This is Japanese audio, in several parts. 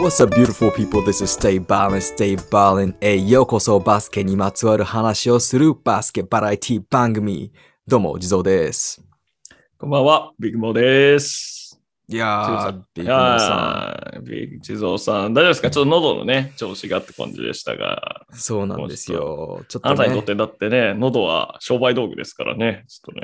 What's up, beautiful people? This is Stay Ballin, Stay Ballin. へようこそバスケにまつわる話をするバスケバラエティ番組。どうも、地蔵です。こんばんは、ビッグモーです。いやー、ビッいグモーさやービッグ地蔵さん、大丈夫ですか？ちょっと喉のね、調子がって感じでしたが、ん。そうなんですよ。ちょっとねあなたにとっ。てだってね、喉は商売道具ですからね、ちょっ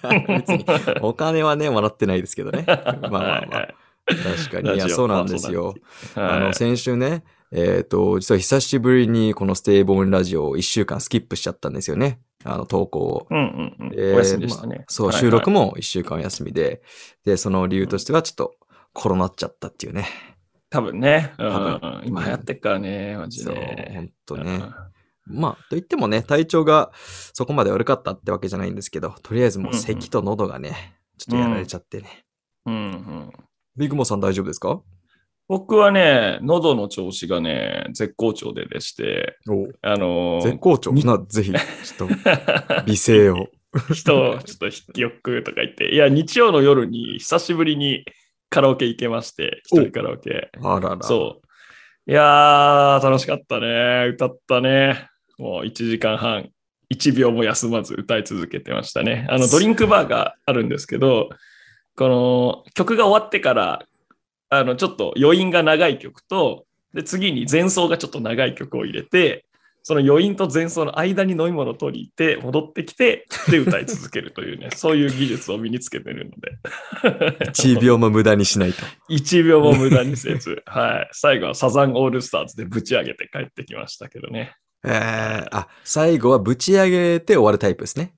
とね。別にお金はね、もらってないですけどね。まあまあまあ。はい確かに。いや、そうなんですよ。はいあの、先週ね、えっ、と、実は久しぶりにこのステイボーンラジオを1週間スキップしちゃったんですよね。あの、投稿を。うんうんうん。でお休みでしたね。まあそう、はいはい収録も1週間お休みで、で、その理由としてはちょっとコロナっちゃったっていうね。多分ね、うん今流行ってっからね、マジそう、で。ほんとね。まあ、と言ってもね、体調がそこまで悪かったってわけじゃないんですけど、とりあえずもう咳と喉がね、ちょっとやられちゃってね。うんうん。ビッグモーさん大丈夫ですか？僕はね、喉の調子がね、絶好調ででして、おあのー絶好調？にな、ぜひ、ちょっと、美声を。人をちょっと筆記欲とか言って、いや、日曜の夜に久しぶりにカラオケ行けまして、一人カラオケ。あらら。そう。いやー、楽しかったね。歌ったね。もう1時間半、1秒も休まず歌い続けてましたね。あの、ドリンクバーがあるんですけど、この曲が終わってから、あの、ちょっと余韻が長い曲と、で、次に前奏がちょっと長い曲を入れて、その余韻と前奏の間に飲み物を取りて、戻ってきて、で、歌い続けるというね、そういう技術を身につけてるので。1秒も無駄にしないと。1秒も無駄にせず、はい。最後はサザンオールスターズでぶち上げて帰ってきましたけどね。えー、あ、最後はぶち上げて終わるタイプですね。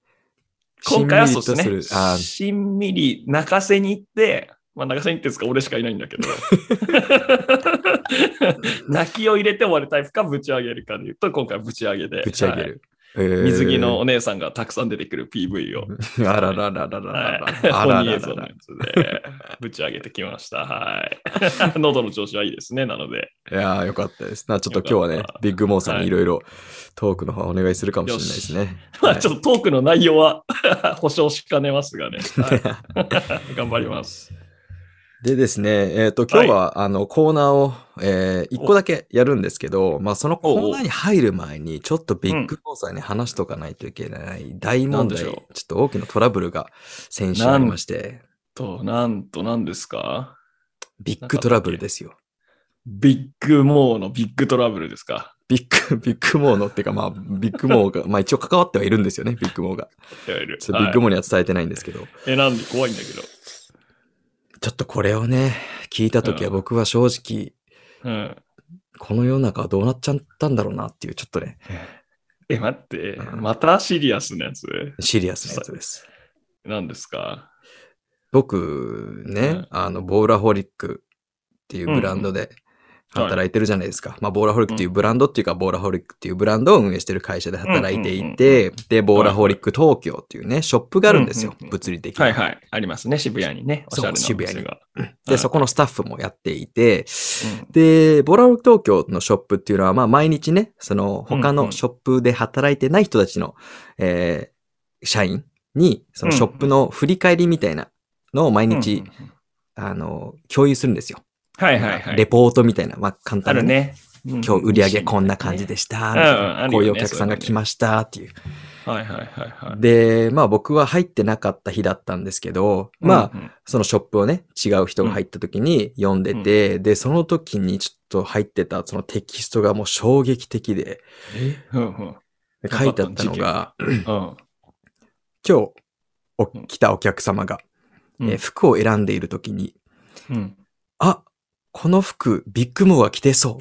今回はそうですね。しんみり泣かせに行って、まあ泣かせに行ってですか俺しかいないんだけど。泣きを入れて終わるタイプかぶち上げるかで言うと、今回はぶち上げで。ぶち上げはいる。えー水着のお姉さんがたくさん出てくる PV を。あらららららら本人映ららら像のや。つでぶち上げてきました。はい。喉の調子はいいですね。なので。いやーよかったです。なちょっと今日はねビッグモーさんはいにいろいろトークの方お願いするかもしれないですね。まあちょっとトークの内容は 保証しかねますがね。はい頑張ります。でですね、えっ、と、今日は、あの、コーナーを、えー、一個だけやるんですけど、まあ、そのコーナーに入る前に、ちょっとビッグモーさんに話しとかないといけない大問題、ちょなんでしょっと大きなトラブルが先週ありまして、と、なんと何ですか？ビッグトラブルですよ。ビッグモーのビッグトラブルですか？ビッグ、ビッグモーのっていうか、まあ、ビッグモーが、まあ一応関わってはいるんですよね、ビッグモーが。ビッグはいモーには伝えてないんですけど、え、なんで怖いんだけど。ちょっとこれをね、聞いたときはうん。僕は正直、うん。この世の中はどうなっちゃったんだろうなっていう、ちょっとね、え、待って。う、ん。またシリアスなやつ？シリアスなやつです。何ですか？僕ね、うん。あの、ボーラホリックっていうブランドで働いてるじゃないですか。まあ、ボーラホリックっていうブランドっていうか、ボーラホリックっていうブランドを運営してる会社で働いていて、で、ボーラホリック東京っていうね、ショップがあるんですようんうんう。ん物理的に。はいはい。ありますね。渋谷にね。おしゃれな渋谷に。で、そこのスタッフもやっていて、うんで、ボーラホリック東京のショップっていうのは、まあ、毎日ね、その、他うんうんのショップで働いてない人たちの、えー社員に、そのショップの振り返りみたいなのを毎日、うんうんあの、共有するんですよ。はいはいはい。レポートみたいな、まあ、簡あ単なね、るね。今日売り上げこんな感じでした、こういうお客さんが来ました。っていう。はいはいはいはい。で、まあ僕は入ってなかった日だったんですけど、まあ、うん。うんそのショップをね、違う人が入った時に読んでて、で、その時にちょっと入ってたそのテキストがもう衝撃的で、え？うんうん。で書いてあったのが、うん。今日お来たお客様が、うん。えー服を選んでいる時に、うん。あ、この服ビッグモーが着てそうっ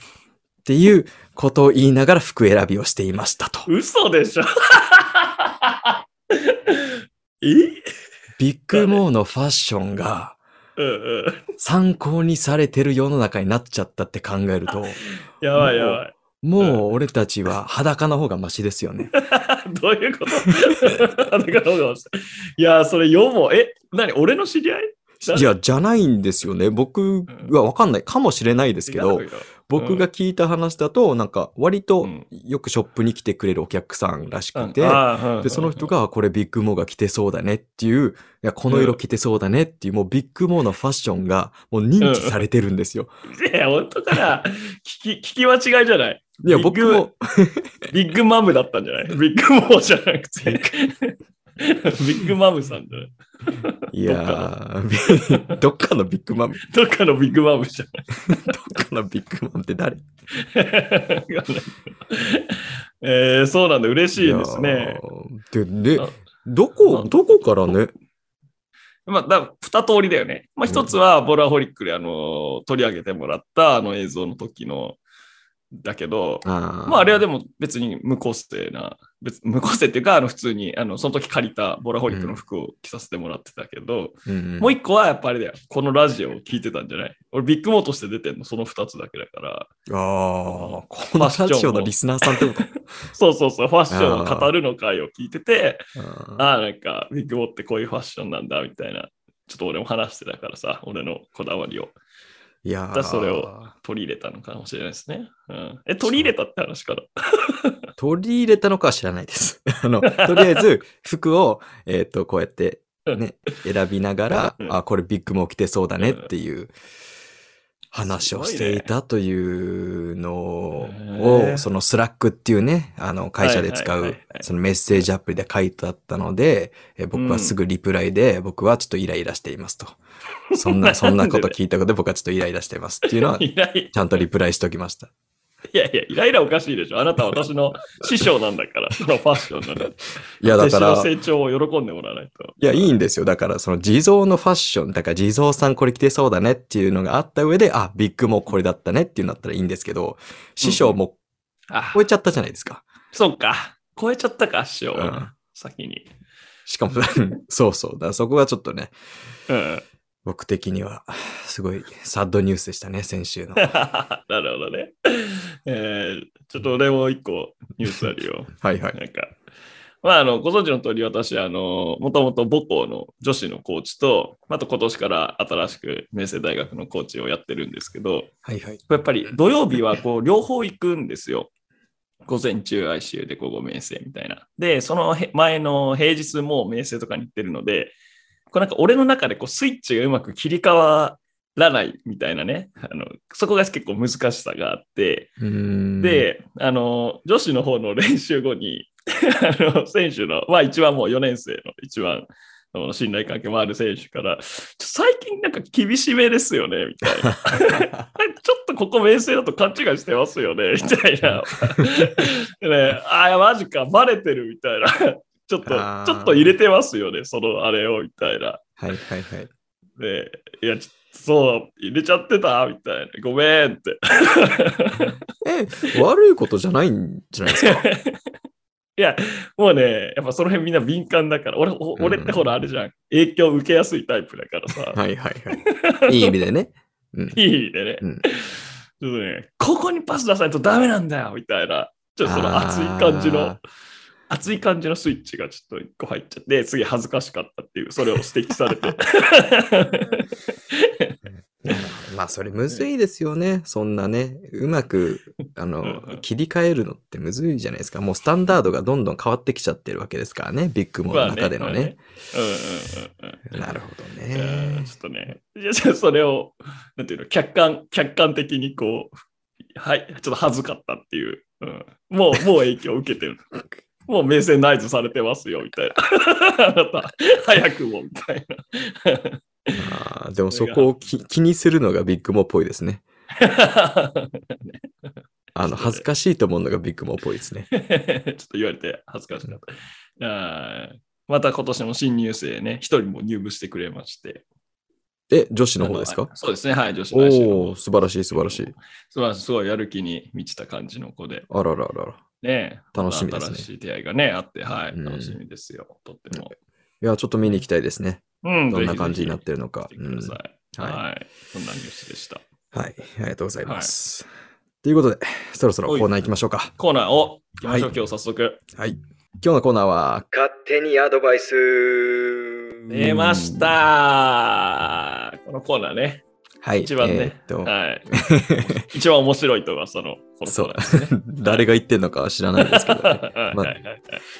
ていうことを言いながら服選びをしていましたと。嘘でしょ え？ビッグモーのファッションが。参考にされてる世の中になっちゃったって考えると、やばいやばい。もう俺たちは裸の方がマシですよね。どういうこと？あだからどうかいや、それ読もう。え、何？俺の知り合い？いや、じゃないんですよね。僕はわかんない。かもしれないですけど、僕が聞いた話だと、なんか割とよくショップに来てくれるお客さんらしくて、で、その人がこれビッグモーが着てそうだねっていう、いや、この色着てそうだねっていう、もうビッグモーのファッションがもう認知されてるんですよ。いや、本当かな聞き、聞き間違いじゃない？いや、僕も。ビッグマムだったんじゃない？ビッグモーじゃなくて。ビッグマムさんだ。いやー、どっかのビッグマム。どっかのビッグマムじゃない。どっかのビッグマムって誰？えー、そうなんだ、嬉しいですね。で、で、どこ、どこからね？まあ、だ二通りだよね。まあ、一つは、ボラホリックで、あの、取り上げてもらった、あの映像の時の、だけど、あまああれはでも別に無個性な、別無個性っていうか、あの普通にあのその時借りたボラホリックの服を着させてもらってたけど、うん、もう一個はやっぱりだよ、このラジオを聞いてたんじゃない？俺ビッグモーとして出てんのその二つだけだから。ああ、このラジオのリスナーさんってこと？そうそうそう、ファッションを語るの回を聞いてて、ああ、なんかビッグモーってこういうファッションなんだみたいな、ちょっと俺も話してたからさ、俺のこだわりを。いやだそれを取り入れたのかもしれないですね。うん、え、取り入れたって話から。取り入れたのかは知らないです。あの、とりあえず服を、えっ、ー、と、こうやってね、選びながら、あ、これビッグも着てそうだねっていう話をしていたというのを、その Slack っていうね、あの、会社で使う、そのメッセージアプリで書いてあったので、僕はすぐリプライで、僕はちょっとイライラしていますと。そんな、そんなこと聞いたことで僕はちょっとイライラしてますっていうのは、ちゃんとリプライしておきました。いやいや、イライラおかしいでしょ。あなたは私の師匠なんだから、そのファッションのね。いや、だから。成長を喜んでもらわないと。いや、いいんですよ。だから、その地蔵のファッション、だから地蔵さんこれ着てそうだねっていうのがあった上で、あ、ビッグもこれだったねっていうのだったらいいんですけど、師匠も超えちゃったじゃないですか。うん、そっか。超えちゃったか、師匠。うん、先に。しかも、そうそう。だからそこがちょっとね。うん。僕的には、すごいサッドニュースでしたね、先週の。なるほどね。えー、ちょっと俺も一個ニュースあるよ。はいはい。なんか、まあ、あの、ご存知の通り私、あの、もともと母校の女子のコーチと、あと今年から新しく明星大学のコーチをやってるんですけど、はいはい。やっぱり土曜日はこう、両方行くんですよ。午前中 ICU で午後明星みたいな。で、その前の平日も明星とかに行ってるので、こうなんか俺の中でこうスイッチがうまく切り替わらないみたいなね、あのそこが結構難しさがあって、で、あの、女子の方の練習後に、あの、選手の、まあ一番もう4年生の一番信頼関係もある選手から、最近なんか厳しめですよね、みたいな。ちょっとここ名声だと勘違いしてますよね、みたいな。ね、ああ、マジか、バレてるみたいな。ちょっと、ちょっと入れてますよね、そのあれを、みたいな。はいはいはい。で、いや、そう、入れちゃってたみたいな。ごめんって。え、悪いことじゃないんじゃないですか？いや、もうね、やっぱその辺みんな敏感だから、俺俺ってほらあれじゃん、影響受けやすいタイプだからさ。はいはいはい。いい意味でね。うん、いい意味でね。うん、ちょっとね、ここにパス出さないとダメなんだよみたいな、ちょっとその熱い感じの。熱い感じのスイッチがちょっと一個入っちゃって、次恥ずかしかったっていう、それを指摘されて。まあ、それむずいですよね。そんなね、うまく、あの、切り替えるのってむずいじゃないですか。もうスタンダードがどんどん変わってきちゃってるわけですからね、ビッグモの中でのね。なるほどね。ちょっとね、じゃそれを、なんていうの、客観、客観的にこう、はい、ちょっと恥ずかったっていう、うん、もう、もう影響を受けてる。もう名声内図されてますよ、みたいな。あなた、早くも、みたいな。あでもそこを気にするのがビッグモっぽいですね。あの、恥ずかしいと思うのがビッグモっぽいですね。ちょっと言われて恥ずかしかった。あまた今年も新入生ね、一人も入部してくれまして。え、女子の方ですか？そうですね、はい、女子のお素晴らしい、素晴らしい。素晴らしい、すごいやる気に満ちた感じの子で。あらららら。ね楽しみですね。新しい出会いがね、あって、はい、楽しみですよ、とっても。いや、ちょっと見に行きたいですね。うん、どんな感じになってるのか。ぜひぜひはい。はい。そんなニュースでした。はい。ありがとうございます。ということで、そろそろコーナー行きましょうか。コーナーを行きましょう、今日早速。はい。今日のコーナーは、勝手にアドバイス出ましたこのコーナーね。はい。一番ねえーはい。一番面白いと噂のこのコそう。誰が言ってんのかは知らないですけど、まあ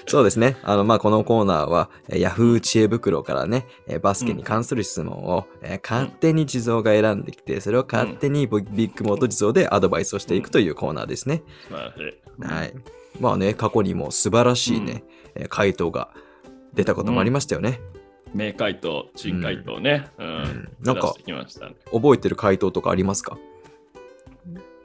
そうですね。あの、まあ、このコーナーは、えー Yahoo 知恵袋からね、えーバスケに関する質問を、えー勝手に地蔵が選んできて、それを勝手にボビッグモート地蔵でアドバイスをしていくというコーナーですね。素晴らしい。はい。まあね、過去にも素晴らしいね、えー回答が出たこともありましたよね。名回答、珍回答ね。うん。んなんか覚えてる回答とかありますか？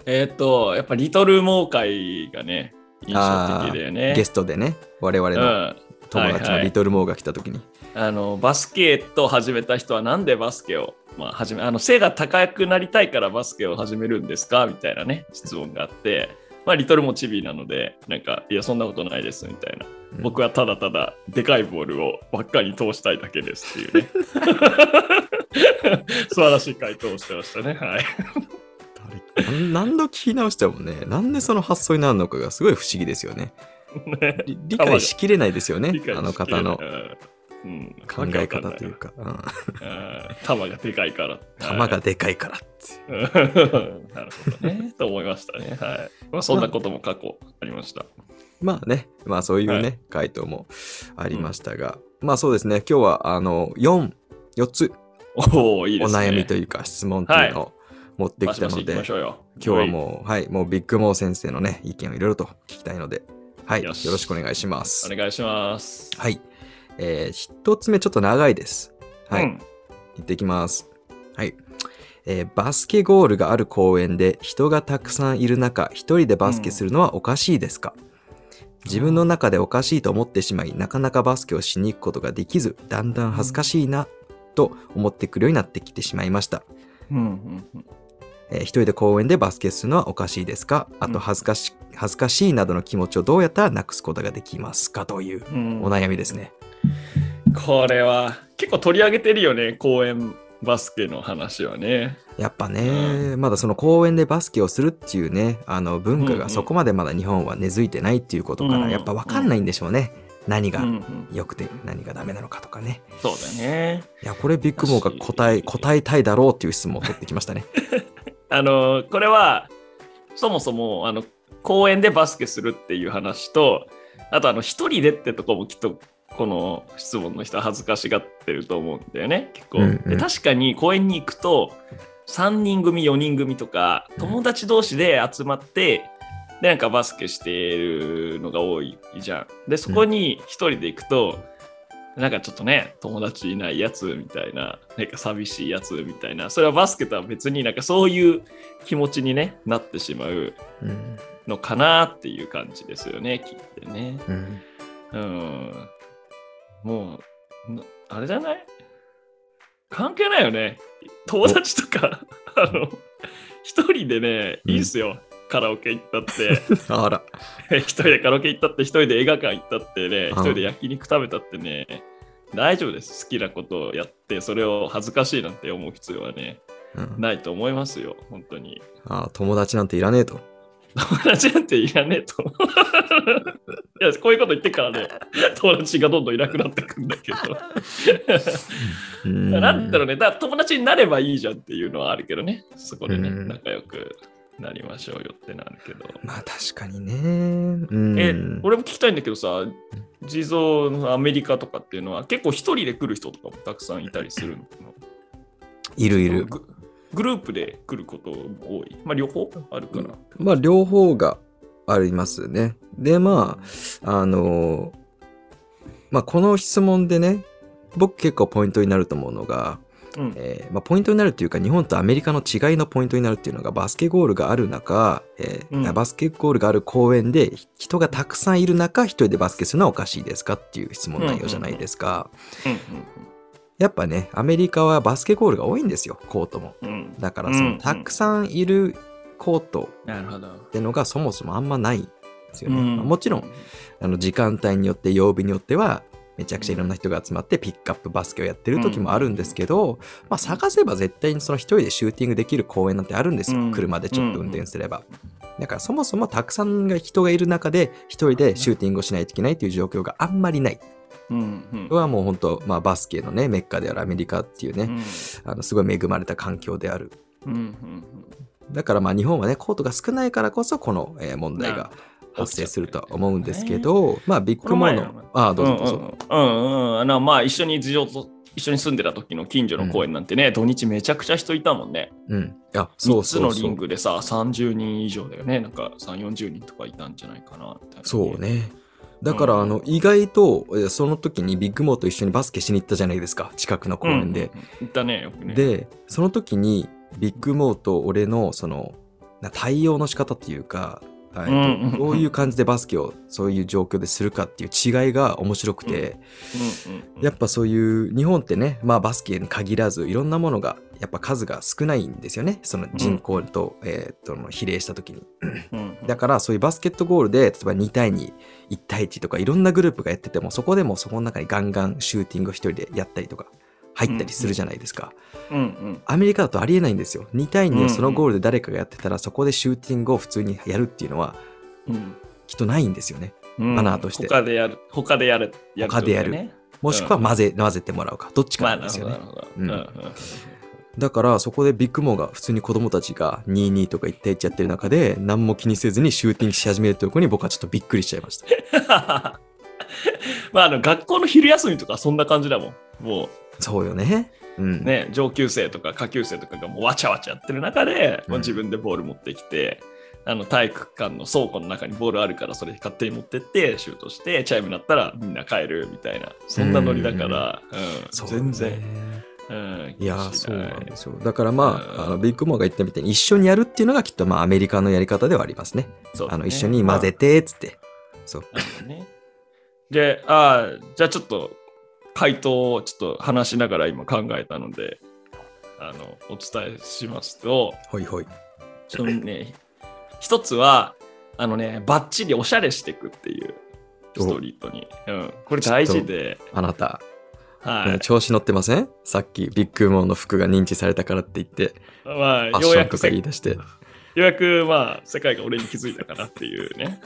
えっ、と、やっぱリトルモー会がね、印象的だよね。ゲストでね、我々のうん。友達のリトルモーが来た時に。あのバスケットを始めた人はなんでバスケを、まあ、始めあの背が高くなりたいからバスケを始めるんですか？みたいなね質問があって、まあ、リトルもチビなのでなんかいやそんなことないですみたいな、うん僕はただただでかいボールを輪っかに通したいだけですっていうね 素晴らしい回答をしてましたねはい誰何度聞き直してもね、なんでその発想になるのかがすごい不思議ですよね。ねり理解しきれないですよねあの方のうん考え方というか。うんうん球がでかいから球がでかいからって。うん なるほどね。と思いましたね。はい。まあ、そんなことも過去ありました。まあね、まあそういうね、はい回答もありましたが、まあそうですね、今日はあの4、4つおおいいね。悩みというか質問というのを持ってきたので、バシバシ行きましょうよ。今日はもう、はい、もうビッグモー先生のね、意見をいろいろと聞きたいので、はい、よろしくお願いしまうすお。願いします。はい。えー、一つ目ちょっと長いです。はい。うん。行ってきます。はい。えーバスケゴールがある公園で人がたくさんいる中、一人でバスケするのはおかしいですか、自分の中でおかしいと思ってしまい、なかなかバスケをしに行くことができず、だんだん恥ずかしいなと思ってくるようになってきてしまいました。うんうんうんえー一人で公園でバスケするのはおかしいですか？あと恥ずかし、恥ずかしいなどの気持ちをどうやったらなくすことができますか？といううんお悩みですね。これは結構取り上げてるよね、公園バスケの話はね。やっぱね、まだその公園でバスケをするっていうね、あの文化うんうんがそこまでまだ日本は根付いてないっていうことから、うんやっぱ分かんないんでしょうね。何がうんうん良くて何がダメなのかとかね。そうだね。いや、これビッグモーが答え、答えたいだろうっていう質問を取ってきましたね。あの、これは、そもそも、あの、公園でバスケするっていう話と、あと、あの、一人でってとこもきっと、この質問の人は恥ずかしがってると思うんだよね、結構。うんうんで確かに公園に行くと、3人組、4人組とか、友達同士で集まって、で、なんかバスケしてるのが多いじゃん。で、そこに一人で行くと、なんかちょっとね、友達いないやつみたいな、なんか寂しいやつみたいな、それはバスケとは別になんかそういう気持ちに、ね、なってしまううん。のかなっていう感じですよね、聞いてね。うん。うん。もう、なあれじゃない？関係ないよね。友達とか、あの、一人でね、いいっすよ。カラオケ行ったって。あら。一人でカラオケ行ったって、一人で映画館行ったってね、うん一人で焼肉食べたってね、大丈夫です。好きなことをやって、それを恥ずかしいなんて思う必要はね、うん、ないと思いますよ、本当に。あ友達なんていらねえと。友達なんていらねえと。いや、こういうこと言ってからね、友達がどんどんいなくなってくんだけど。うんなんだろうね、だ友達になればいいじゃんっていうのはあるけどね、そこでね、うん仲良くなりましょうよってなるけど。まあ確かにね。うん。え、俺も聞きたいんだけどさ、地蔵のアメリカとかっていうのは結構一人で来る人とかもたくさんいたりするの？いるいる。ググループで来ることも多い。まあ両方？あるから。まあ両方がありますね。でまああのまあこの質問でね僕結構ポイントになると思うのが、うん。えーまあ、ポイントになるっていうか日本とアメリカの違いのポイントになるっていうのがバスケゴールがある中、えーうんバスケゴールがある公園で人がたくさんいる中一人でバスケするのはおかしいですかっていう質問内容じゃないですか。やっぱねアメリカはバスケゴールが多いんですよコートも。うん。うん。だからそうんのたくさんいるコート。ってのがそもそもあんまないんですよね。うんまあもちろん、あの時間帯によって曜日によってはめちゃくちゃいろんな人が集まってピックアップバスケをやってる時もあるんですけど、まあ、探せば絶対にその一人でシューティングできる公園なんてあるんですよ、うん車でちょっと運転すれば。だからそもそもたくさんが人がいる中で一人でシューティングをしないといけないという状況があんまりない。うんうんはもう本当、まあバスケのね、メッカであるアメリカっていうね、うんあのすごい恵まれた環境である。うんうんだからまあ日本はね、コートが少ないからこそこの、えー問題が発生するとは思うんですけど、まあビッグモーこの前の、ああ、どうぞどうぞ。うんうんうんまあ一緒に事情と一緒に住んでた時の近所の公園なんてね、土日めちゃくちゃ人いたもんね。うん。あ、そう3つのリそうそう。ングでさ、30人以上だよね。なんか3、40人とかいたんじゃないかな。そう。ね。だから、うん。あの、意外と、えーその時にビッグモーと一緒にバスケしに行ったじゃないですか、近くの公園で。うん。うん行ったね、よくね。で、その時に、ビッグモーと俺の、その、な対応の仕方っていうか、えーとうんうんうん。どういう感じでバスケをそういう状況でするかっていう違いが面白くて、うん。うんうんやっぱそういう日本ってね、まあ、バスケに限らずいろんなものがやっぱ数が少ないんですよね。その人口と,、えーとの比例した時に。うんうん。だからそういうバスケットゴールで例えば2対21対1とかいろんなグループがやっててもそこでもそこの中にガンガンシューティングを一人でやったりとか入ったりするじゃないですか、うんうん。アメリカだとありえないんですよ。2対2うんうんをそのゴールで誰かがやってたらそこでシューティングを普通にやるっていうのはうん。きっとないんですよね。うんマナーとして。他でやる。他でやる。やる他でやる。もしくは混ぜ,、混ぜてもらうか。どっちまあ、かなんですよね、なるだからそこでビッグモーが普通に子供たちが2-2とか1対1やってる中で何も気にせずにシューティングし始めるというところに僕はちょっとびっくりしちゃいました。まあ、あの学校の昼休みとかそんな感じだもん。もそうよね。うん。うね、上級生とか下級生とかがもうわちゃわちゃやってる中で、うん自分でボール持ってきて、あの体育館の倉庫の中にボールあるからそれ勝手に持ってってシュートしてチャイム鳴ったらみんな帰るみたいなそんなノリだから、うん全然、ねうん、いやそうなんですよ。だからまあ、うんあのビッグモーが言ったみたいに一緒にやるっていうのがきっとまあアメリカのやり方ではありますね。そうだねあの一緒に混ぜてっつって。そう。ね。で、ああ、じゃあちょっと回答をちょっと話しながら今考えたので、あの、お伝えしますと、ほいほい。ちょっとね、一つは、あのね、バッチリおしゃれしていくっていうストリートに。うん、これ大事で、あなた、はい。調子乗ってません？さっきビッグモーの服が認知されたからって言って、まあ、ファッようやくせションとか言い出して。ようやく、まあ、世界が俺に気づいたかなっていうね。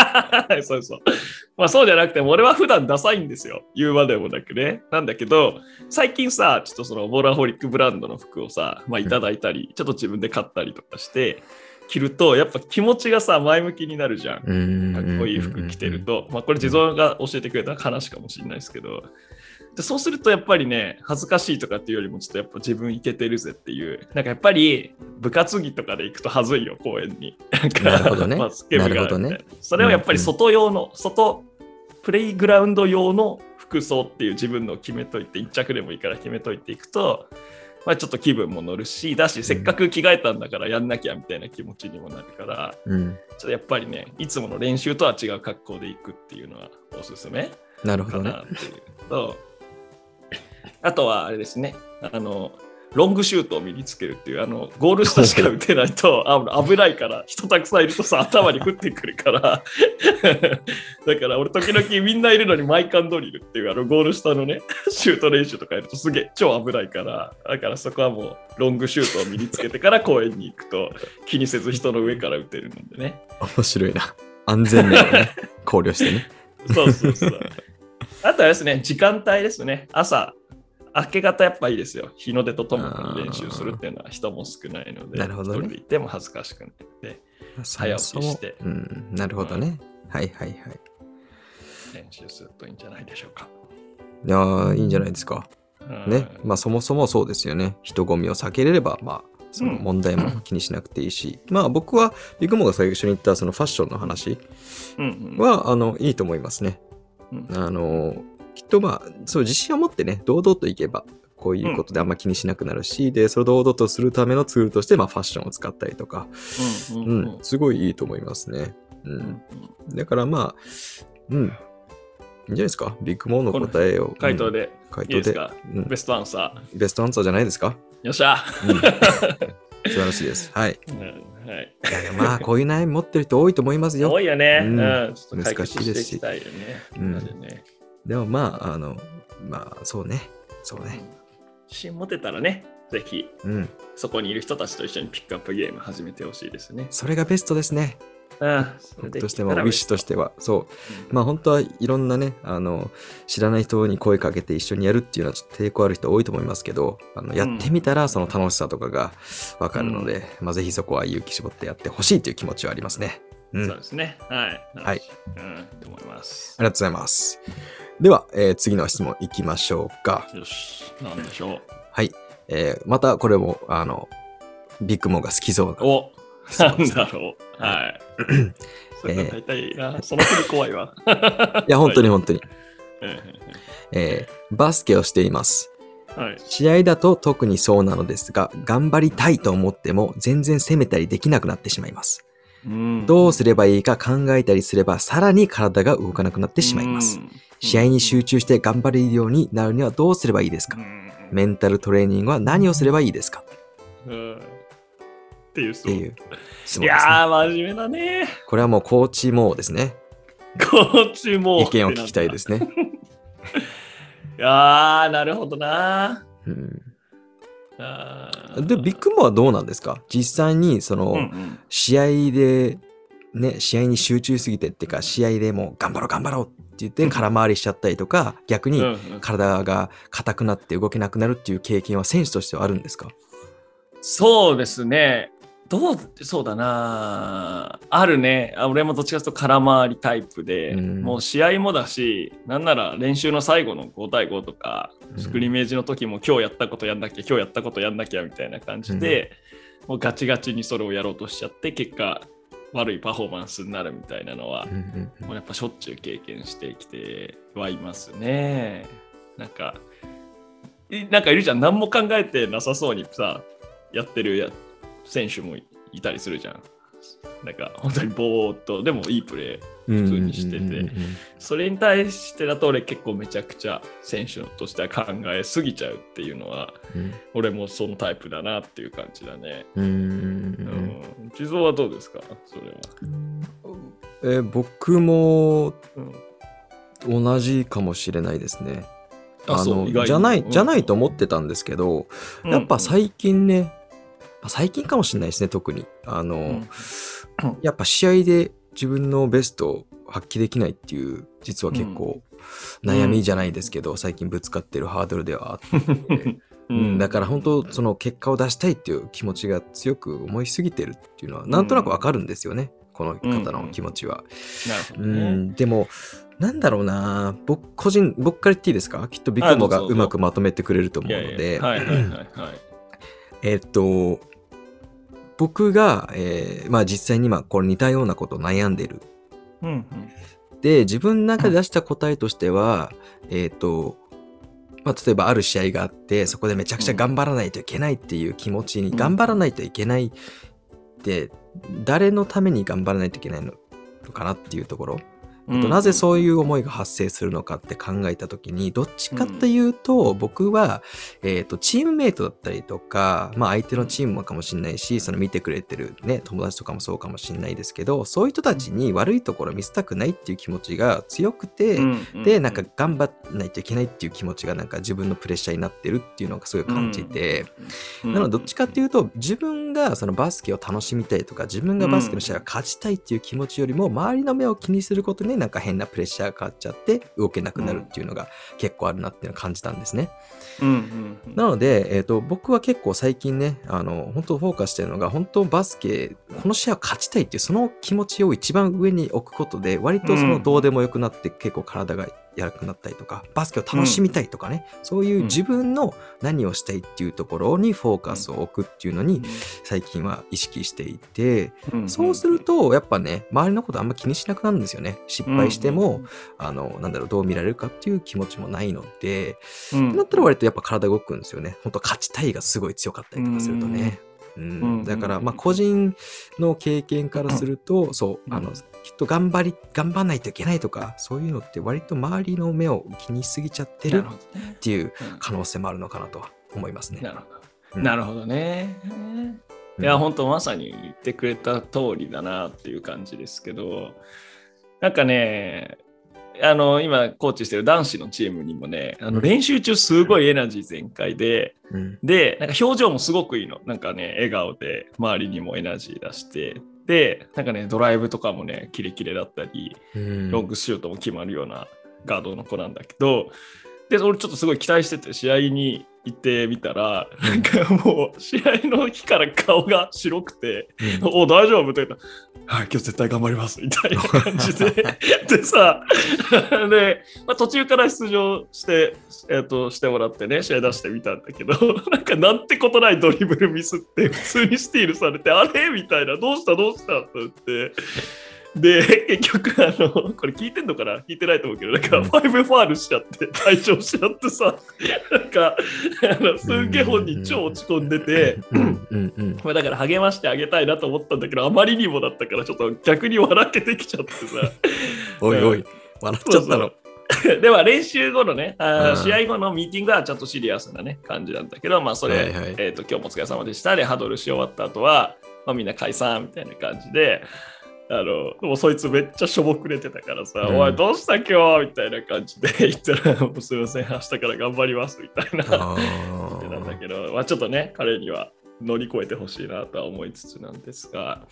そうそう。まあ、そうじゃなくて、俺は普段ダサいんですよ。言うまでもなくね。なんだけど、最近さ、ちょっとそのボーラーホリックブランドの服をさ、まあ、いただいたり、ちょっと自分で買ったりとかして、着ると、やっぱ気持ちがさ、前向きになるじゃん。うーん。かっこいい服着てると、まあ、これ地蔵が教えてくれた話かもしれないですけど、でそうするとやっぱりね、恥ずかしいとかっていうよりも、ちょっとやっぱ自分いけてるぜっていう、なんかやっぱり部活着とかで行くと恥ずいよ、公園に。なるほどね。バスケ部がなるほどね。それをやっぱり外用の、外、プレイグラウンド用の服装っていう自分のを決めといて、一着でもいいから決めといていくと、まあ、ちょっと気分も乗るし、だし、せっかく着替えたんだからやんなきゃみたいな気持ちにもなるから、うん。ちょっとやっぱりね、いつもの練習とは違う格好で行くっていうのはおすすめ。なるほどねあとはあれですね、あの、ロングシュートを身につけるっていう、あの、ゴール下しか打てないと あ危ないから、人たくさんいるとさ、頭に降ってくるから、だから俺時々みんないるのにマイカンドリルっていうあのゴール下のね、シュート練習とかやるとすげえ超危ないから、だからそこはもうロングシュートを身につけてから公園に行くと気にせず人の上から打てるのでね。面白いな。安全面をね、考慮してね。そうそうそう。あとはですね、時間帯ですね。朝、明け方やっぱいいですよ。日の出とともに練習するっていうのは人も少ないので、なるほどね一人で行っても恥ずかしくないので、早起きしてうん、なるほどね。はいはいはい。練習するといいんじゃないでしょうか。いやーいいんじゃないですか。うんね。まあそもそもそうですよね。人混みを避けれれば、まあ、その問題も 気にしなくていいし、まあ僕は、ビグモが最初に言ったそのファッションの話うんうんは、あの、いいと思いますね。うんあの、きっとまあ、そう、自信を持ってね、堂々といけば、こういうことであんま気にしなくなるし、で、それを堂々とするためのツールとして、まあファッションを使ったりとか、うんううんん、すごいいいと思いますね。う。うんんだからまあ、うん。いいんじゃないですか？ビッグモーの答えを。回答で回答でいいですか、うんベストアンサベストアンサーじゃないですか？ー。よっしゃ、うん、素晴らしいです。はい。うんはい、いやいやまあ、こういう悩み持ってる人多いと思いますよ多。いよね。ううん難しいですし。うんねでもまあ、あの、まあ、そうね。そうね。自信持てたらね、ぜひうん。そこにいる人たちと一緒にピックアップゲーム始めてほしいですね。それがベストですね。うん、僕としても、ウィッシュとしては。そう。まあ本当はいろんなね、あの、知らない人に声かけて一緒にやるっていうのはちょっと抵抗ある人多いと思いますけど、あのやってみたらその楽しさとかがわかるので、まあぜひそこは勇気絞ってやってほしいという気持ちはありますね。うん。あそうですね。はい。はい。うん、と思います。りがとうございます。では、えー次の質問いきましょうか。よし、なんでしょう。はい。えーまたこれも、あの、ビッグモンが好きそうな。おなんだろう。はい。それが大体な、その国怖いわ。いや、本当に本当に。うんえーバスケをしています。はい。試合だと特にそうなのですが、頑張りたいと思っても全然攻めたりできなくなってしまいます。うんどうすればいいか考えたりすれば、さらに体が動かなくなってしまいます。。試合に集中して頑張れるようになるにはどうすればいいですか？うんメンタルトレーニングは何をすればいいですか？うんっていう質い問ですね。やー、真面目だね。これはもうコーチもですね。コーチも。意見を聞きたいですね。いやー、なるほどな。うん、で、ビッグモアはどうなんですか？実際にその、うんうん試合で、ね、試合に集中しすぎてっていうか、試合でもう頑張ろう頑張ろうって言って空回りしちゃったりとか、逆にうんうん。体が硬くなって動けなくなるっていう経験は選手としてはあるんですか？そうですね。どう、そうだな。あるね。あ俺もどっちかというと空回りタイプで、うん。もう試合もだし、なんなら練習の最後の5対5とか、うん。スクリメージの時も今日やったことやんなきゃ、今日やったことやんなきゃみたいな感じで、もうガチガチにそれをやろうとしちゃって、結果、悪いパフォーマンスになるみたいなのはもうやっぱしょっちゅう経験してきてはいますね。なんか、いなんかいるじゃん。何も考えてなさそうにさ、やってるや選手もいいたりするじゃん。なんか本当にぼーっと、でもいいプレー。普通にしててうんうんうんうんそれに対してだと俺結構めちゃくちゃ選手としては考えすぎちゃうっていうのは、うん俺もそのタイプだなっていう感じだね。うんうんううんん。地蔵はどうですか？それは。えー僕もうん同じかもしれないですね。あのそう意外にじゃない、うんじゃないと思ってたんですけど、やっぱ最近ね、まあ最近かもしれないですね、特に。あの、んやっぱ試合で自分のベストを発揮できないっていう、実は結構悩みじゃないですけど、最近ぶつかってるハードルではあって、うん、だから本当その結果を出したいっていう気持ちが強く思いすぎてるっていうのはなんとなくわかるんですよね、この方の気持ちは。う。ん、でもなんだろうな。僕個人僕から言っていいですか？きっとビッグモがうまくまとめてくれると思いうので。えっと僕が、えーまあ実際に今これ似たようなことを悩んでる。うんうん。で自分の中で出した答えとしては、えっとまあ、例えばある試合があってそこでめちゃくちゃ頑張らないといけないっていう気持ちに、うん。頑張らないといけないって誰のために頑張らないといけないのかなっていうところあとなぜそういう思いが発生するのかって考えた時にどっちかというと、僕は、えー、とチームメイトだったりとか、まあ、相手のチームもかもしれないしその見てくれてる、ね、友達とかもそうかもしれないですけどそういう人たちに悪いところを見せたくないっていう気持ちが強くて、でなんか頑張らないといけないっていう気持ちがなんか自分のプレッシャーになってるっていうのがすごい感じて、なのでどっちかっていうと自分がそのバスケを楽しみたいとか自分がバスケの試合を勝ちたいっていう気持ちよりも周りの目を気にすることになんか変なプレッシャーがかかっちゃって動けなくなるっていうのが結構あるなっていうのを感じたんですね。うんうんうんなので、えー、と僕は結構最近ねあの本当フォーカスしてるのが本当バスケこの試合を勝ちたいっていうその気持ちを一番上に置くことで割とそのどうでもよくなって結構体がやらくなったりとかバスケを楽しみたいとかね、そういう自分の何をしたいっていうところにフォーカスを置くっていうのに最近は意識していて、うんそうするとやっぱね周りのことあんま気にしなくなるんですよね。失敗しても、あのなんだろうどう見られるかっていう気持ちもないので、うんだったら割とやっぱ体動くんですよね。本当勝ちたいがすごい強かったりとかするとね。うんうんだからまあ個人の経験からすると、そうあのきっと頑張り頑張らないといけないとかそういうのって割と周りの目を気にしすぎちゃってるっていううん可能性もあるのかなとは思いますね。なるほど。うんなるほどね。うんいや、本当まさに言ってくれた通りだなっていう感じですけど、なんかね、あの、今、コーチしてる男子のチームにもね、あの練習中すごいエナジー全開で、うん。で、なんか表情もすごくいいの。なんかね、笑顔で周りにもエナジー出して、で、なんかね、ドライブとかもね、キレキレだったり、うん。ロングシュートも決まるようなガードの子なんだけど、で、俺ちょっとすごい期待してて、試合に行ってみたら、なんかもう、試合の日から顔が白くて、うん。お大丈夫？って言ったら、はい、今日絶対頑張りますみたいな感じで、でさ、で、まあ、途中から出場して、えっとしてもらってね、試合出してみたんだけど、なんかなんてことないドリブルミスって、普通にスティールされて、あれ？みたいな、どうした？どうした？って言って。で、結局、あの、これ聞いてんのかな？聞いてないと思うけど、なんか、うん。ファイブファールしちゃって、退場しちゃってさ、なんか、あのすんげえ本人超落ち込んでて。まあだから励ましてあげたいなと思ったんだけど、あまりにもだったから、ちょっと逆に笑けてきちゃってさ。おいおい、笑っちゃったの。では練習後のね、あ試合後のミーティングはちょっとシリアスなね、感じなんだけど、まあそれ、はいはい。えっ、と、今日もお疲れ様でした。で、ハドルし終わった後は、まあみんな解散みたいな感じで、あの、もうそいつめっちゃしょぼくれてたからさ、うんおい、どうした今日みたいな感じで言ったら、もうすいません、明日から頑張りますみたいな。あ言ってたんだーけど、まあ、ちょっとね、彼には乗り越えてほしいなとは思いつつなんですが、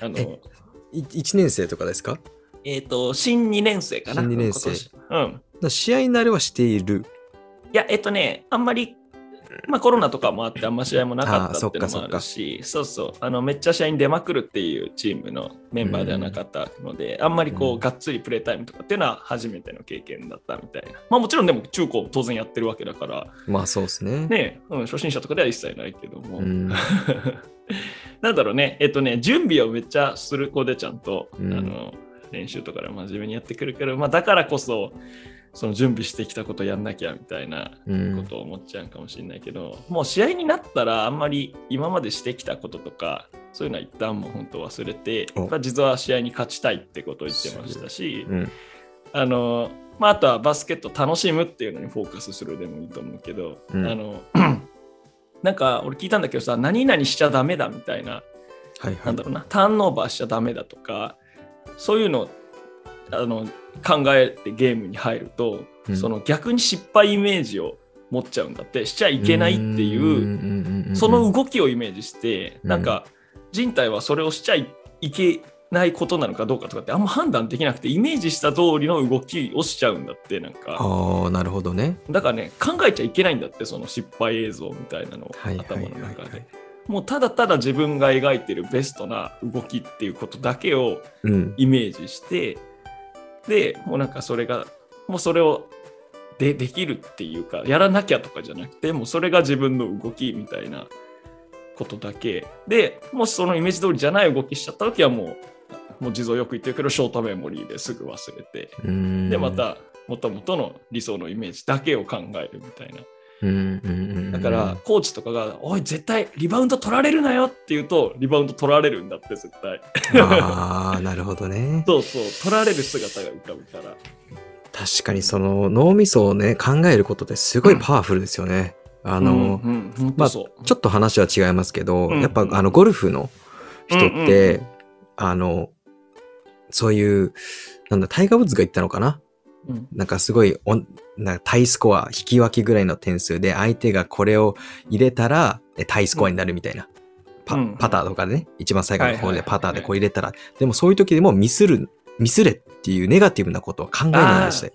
あの、えい一年生とかですか？えっ、と、新2年生かな？新二年生うん。だ試合慣れはしている？いや、えっとね、あんまり、まあコロナとかもあって、あんま試合もなかったっていうのもあるし、そうそう、あのめっちゃ試合に出まくるっていうチームのメンバーではなかったので、あんまりこう、うんがっつりプレータイムとかっていうのは初めての経験だったみたいな。まあもちろんでも中高当然やってるわけだから、まあそうですね。ね、うん、初心者とかでは一切ないけども。うん。なんだろうね、えっとね、準備をめっちゃする子でちゃんと、うん。あの練習とかで真面目にやってくるけど、まあ、だからこそ、その準備してきたことやんなきゃみたいなうん。ことを思っちゃうかもしれないけど、もう試合になったらあんまり今までしてきたこととか、そういうのは一旦もう本当忘れて、実は試合に勝ちたいってことを言ってましたし、うん。あの、まあ、あとはバスケット楽しむっていうのにフォーカスするでもいいと思うけど、うん。あの、なんか俺聞いたんだけどさ、何々しちゃダメだみたいな、はいはい。なんだ。ろうな、ターンオーバーしちゃダメだとか、そういうのあの考えてゲームに入ると、うんその逆に失敗イメージを持っちゃうんだって、しちゃいけないっていう、その動きをイメージして、うんなんか人体はそれをしちゃいけないことなのかどうかとかってあんま判断できなくて、イメージした通りの動きをしちゃうんだって、なんか。ああ、なるほどね。だからね、考えちゃいけないんだって、その失敗映像みたいなのを頭の中でい。。もうただただ自分が描いてるベストな動きっていうことだけをうん。イメージして、で、もうなんかそれが、もうそれをでできるっていうか、やらなきゃとかじゃなくて、もうそれが自分の動きみたいなことだけ。で、もしそのイメージ通りじゃない動きしちゃった時はもう、もう地蔵よく言ってるけど、ショートメモリーですぐ忘れて、うんで、ま、た、もともとの理想のイメージだけを考えるみたいな。うんうんうん、だから、コーチとかが、おい、絶対リバウンド取られるなよって言うと、リバウンド取られるんだって、絶対。ああ、なるほどね。そうそう、取られる姿が浮かぶから。確かにその脳みそをね、考えることってすごいパワフルですよね。あの、うんうん、まあ、ち。ょっと話は違いますけど、うんやっぱあのゴルフの人って、うんうんうんあの、そういう、なんだ、タイガー・ウッズが言ったのかな？うんなんかすごいなタイスコア、引き分けぐらいの点数で、相手がこれを入れたら、タイスコアになるみたいな。パパターとかでね、一番最後の方でパターでこう入れたら、でもそういう時でもミスる、ミスれっていうネガティブなことを考えないようにして。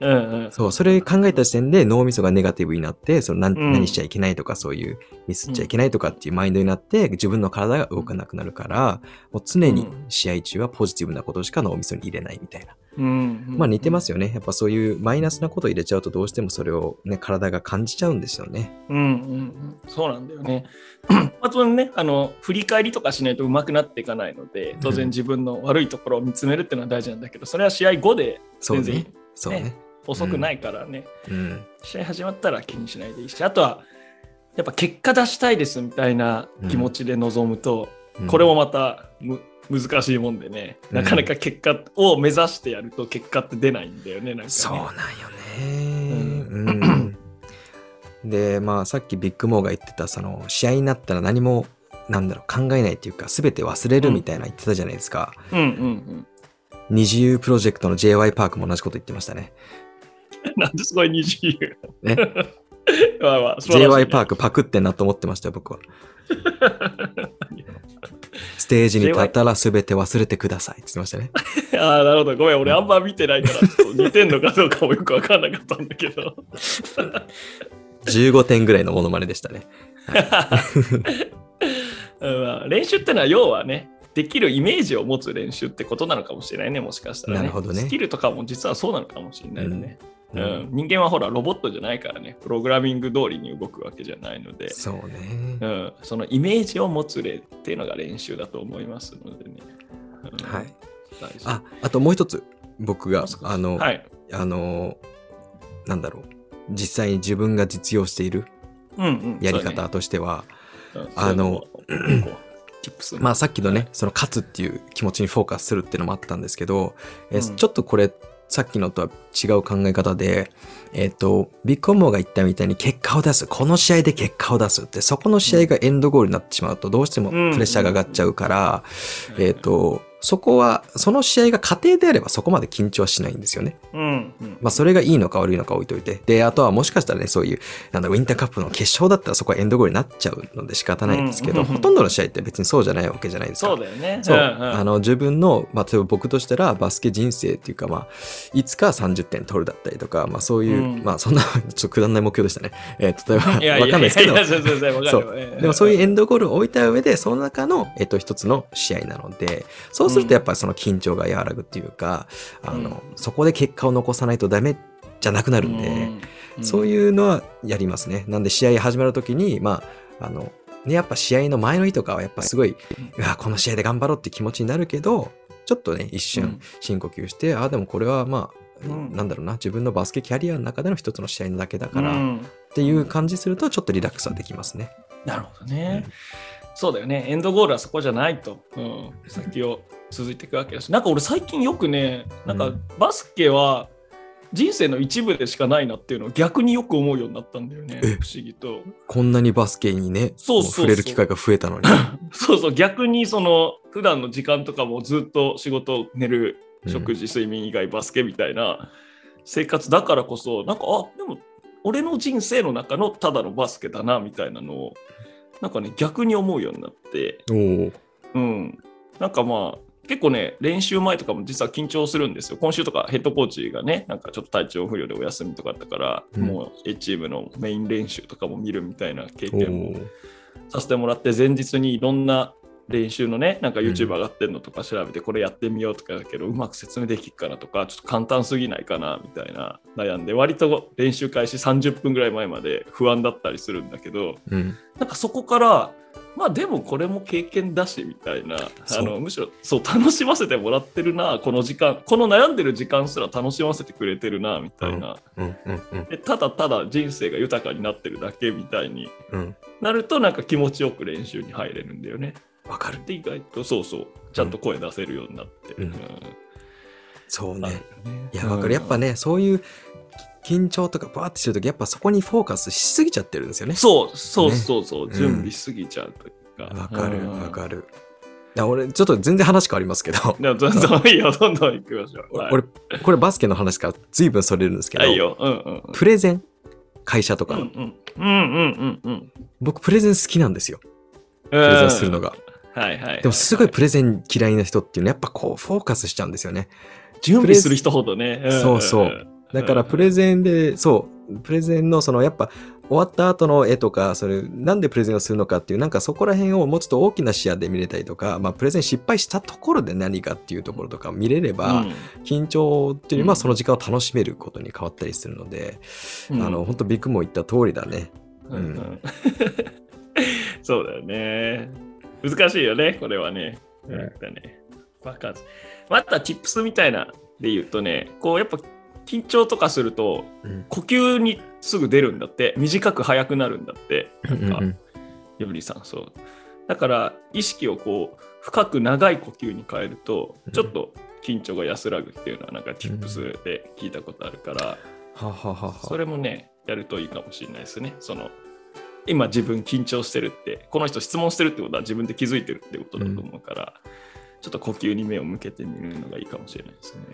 うんうん。そう、それ考えた時点で脳みそがネガティブになって、その何,、何しちゃいけないとか、そういうミスっちゃいけないとかっていうマインドになって、自分の体が動かなくなるから、もう常に試合中はポジティブなことしか脳みそに入れないみたいな。うんうんまあ似てますよね。やっぱそういうマイナスなことを入れちゃうとどうしてもそれをね、体が感じちゃうんですよね。うんうんうん、そうなんだよね。あとね、あの振り返りとかしないと上手くなっていかないので、当然自分の悪いところを見つめるっていうのは大事なんだけど、それは試合後で全然ね。そうね。遅くないからね、うん。試合始まったら気にしないでいいし、あとはやっぱ結果出したいですみたいな気持ちで臨むと、うんこれもまたむ難しいもんでね、うんなかなか結果を目指してやると結果って出ないんだよね、なんかね。そうなんよね。うん。で、まあさっきビッグモーが言ってた、その試合になったら何も、なんだろう、考えないっていうか、すべて忘れるみたいな言ってたじゃないですか。うんうん二自由プロジェクトの JY パークも同じこと言ってましたね。なんでそこに二自由ねまあまあ、素晴らしい JY パークパクってんなと思ってましたよ、僕は。ステージに立ったら全て忘れてくださいって言ってましたね。ああ、なるほど。ごめん、俺あんま見てないから、ちょっと似てんのかどうかもよくわかんなかったんだけど。15点ぐらいのモノマネでしたね。うんまあ練習ってのは要はね、できるイメージを持つ練習ってことなのかもしれないね、もしかしたら、ね。なるほどねスキルとかも実はそうなのかもしれないよね。ううん。ん。人間はほら、ロボットじゃないからね、プログラミング通りに動くわけじゃないので、そうね。うん、そのイメージを持つ例っていうのが練習だと思いますのでね。うん。はい。あ、あともう一つ、僕があの、はい。あの、なんだろう。実際に自分が実用しているやり方としては、そうねあの、そういうのをこう tips まあさっきのね、その勝つっていう気持ちにフォーカスするっていうのもあったんですけど、えうん。ちょっとこれ、さっきのとは違う考え方で、えっ、と、ビッグコンボが言ったみたいに結果を出す。この試合で結果を出すって、そこの試合がエンドゴールになってしまうと、どうしてもプレッシャーが上がっちゃうから、えっ、と、そこは、その試合が過程であればそこまで緊張はしないんですよね。うんうんまあそれがいいのか悪いのか置いといて。で、あとはもしかしたらね、そういう、なんだ、ウィンターカップの決勝だったらそこはエンドゴールになっちゃうので仕方ないんですけど、うんほとんどの試合って別にそうじゃないわけじゃないですか。そうだよね。そう、んんあの自分の、まあ、例えば僕としたらバスケ人生っていうか、まあ、いつか30点取るだったりとか、まあ、そういう、うんまあそんなちょっとくだらない目標でしたね。えー例えば、わ いやいやかんないですけどいやいや全然全然わかるよええでもそういうエンドゴールを置いた上で、その中の、えっと、一つの試合なので、そうするとやっぱりその緊張が和らぐっていうか、あの、そこで結果を残さないとダメじゃなくなるんで、うんそういうのはやりますね。なんで試合始まるときに、まあ、あの、ね、やっぱ試合の前の日とかはやっぱすごい、うわ、この試合で頑張ろうって気持ちになるけど、ちょっとね、一う瞬ん深呼吸して、あ、でもこれはまあ、うんなんだろうな、自分のバスケキャリアの中での一つの試合なだけだから、っうんていう感じすると、ちょっとリラックスはできますね。なるほどね。そうだよね。エンドゴールはそこじゃないと。うん、先を続いていくわけだし。なんか俺最近よくね、なんかうんバスケは人生の一部でしかないなっていうのを逆によく思うようになったんだよね。え不思議と。こんなにバスケにね、そうそう触れる機会が増えたのに。そうそう、逆にその普段の時間とかもずっと仕事、寝る、うん食事、睡眠以外バスケみたいな生活だからこそ、なんか、あでも俺の人生の中のただのバスケだなみたいなのを、なんかね、逆に思うようになって、うん。なんかまあ、結構ね、練習前とかも実は緊張するんですよ。今週とかヘッドコーチがね、なんかちょっと体調不良でお休みとかあったから、うんもう A チームのメイン練習とかも見るみたいな経お験もーさせてもらって、前日にいろんな練習のね、なんかうん YouTube 上がってるのとか調べて、これやってみようとかだけど、うまく説明できるかなとか、ちょっと簡単すぎないかなみたいな悩んで、割と練習開始30分ぐらい前まで不安だったりするんだけど、うん。なんかそこから、まあでもこれも経験だしみたいな、そうあのむしろそう楽しませてもらってるな、この時間、この悩んでる時間すら楽しませてくれてるなみたいな、うん。うん。うん。でただただ人生が豊かになってるだけみたいにうん。なると、なんか気持ちよく練習に入れるんだよね。わかる。で、意外とそうそう、ちゃんと声出せるようになって。うんそうね。あるよねいや、わかる。やっぱね、そういう緊張とかバーってしてるとき、やっぱそこにフォーカスしすぎちゃってるんですよね。そうそうねそうそう、ん準備しすぎちゃうというか。わかる、うんわかる。いや、俺、ちょっと全然話変わりますけど、どんどんいいよ、どんどん行きましょう。はい俺、これバスケの話から随分それるんですけどはい、よ。うんうんうん。プレゼン会社とかの、うんうんうんうんうんうん。僕プレゼン好きなんですよ。ププレゼンするのが。。はいはいはい。でもすごいプレゼン嫌いな人っていうのはやっぱこうフォーカスしちゃうんですよね。準備する人ほどね。んそうそう。だからプレゼンで、そう、プレゼンのそのやっぱ終わった後の絵とか、それなんでプレゼンをするのかっていう、なんかそこら辺をもうちょっと大きな視野で見れたりとか、まあプレゼン失敗したところで何かっていうところとか見れれば、緊張っていうよりまあその時間を楽しめることに変わったりするので、うんあの、本当ビッグも言った通りだね。うんうん そうだよね。難しいよね、これはね。うんなんかね。バカず。また、チップスみたいなで言うとね、こう、やっぱ緊張とかすると、うん。呼吸にすぐ出るんだって、短く速くなるんだって、うんうんヨブリさん、そう。だから、意識をこう、深く長い呼吸に変えるとうん、ちょっと緊張が安らぐっていうのは、なんか、チップスで聞いたことあるから、それもね、やるといいかもしれないですね。その今自分緊張してるって、この人質問してるってことは自分で気づいてるってことだと思うから、ちょっと呼吸に目を向けてみるのがいいかもしれないですね。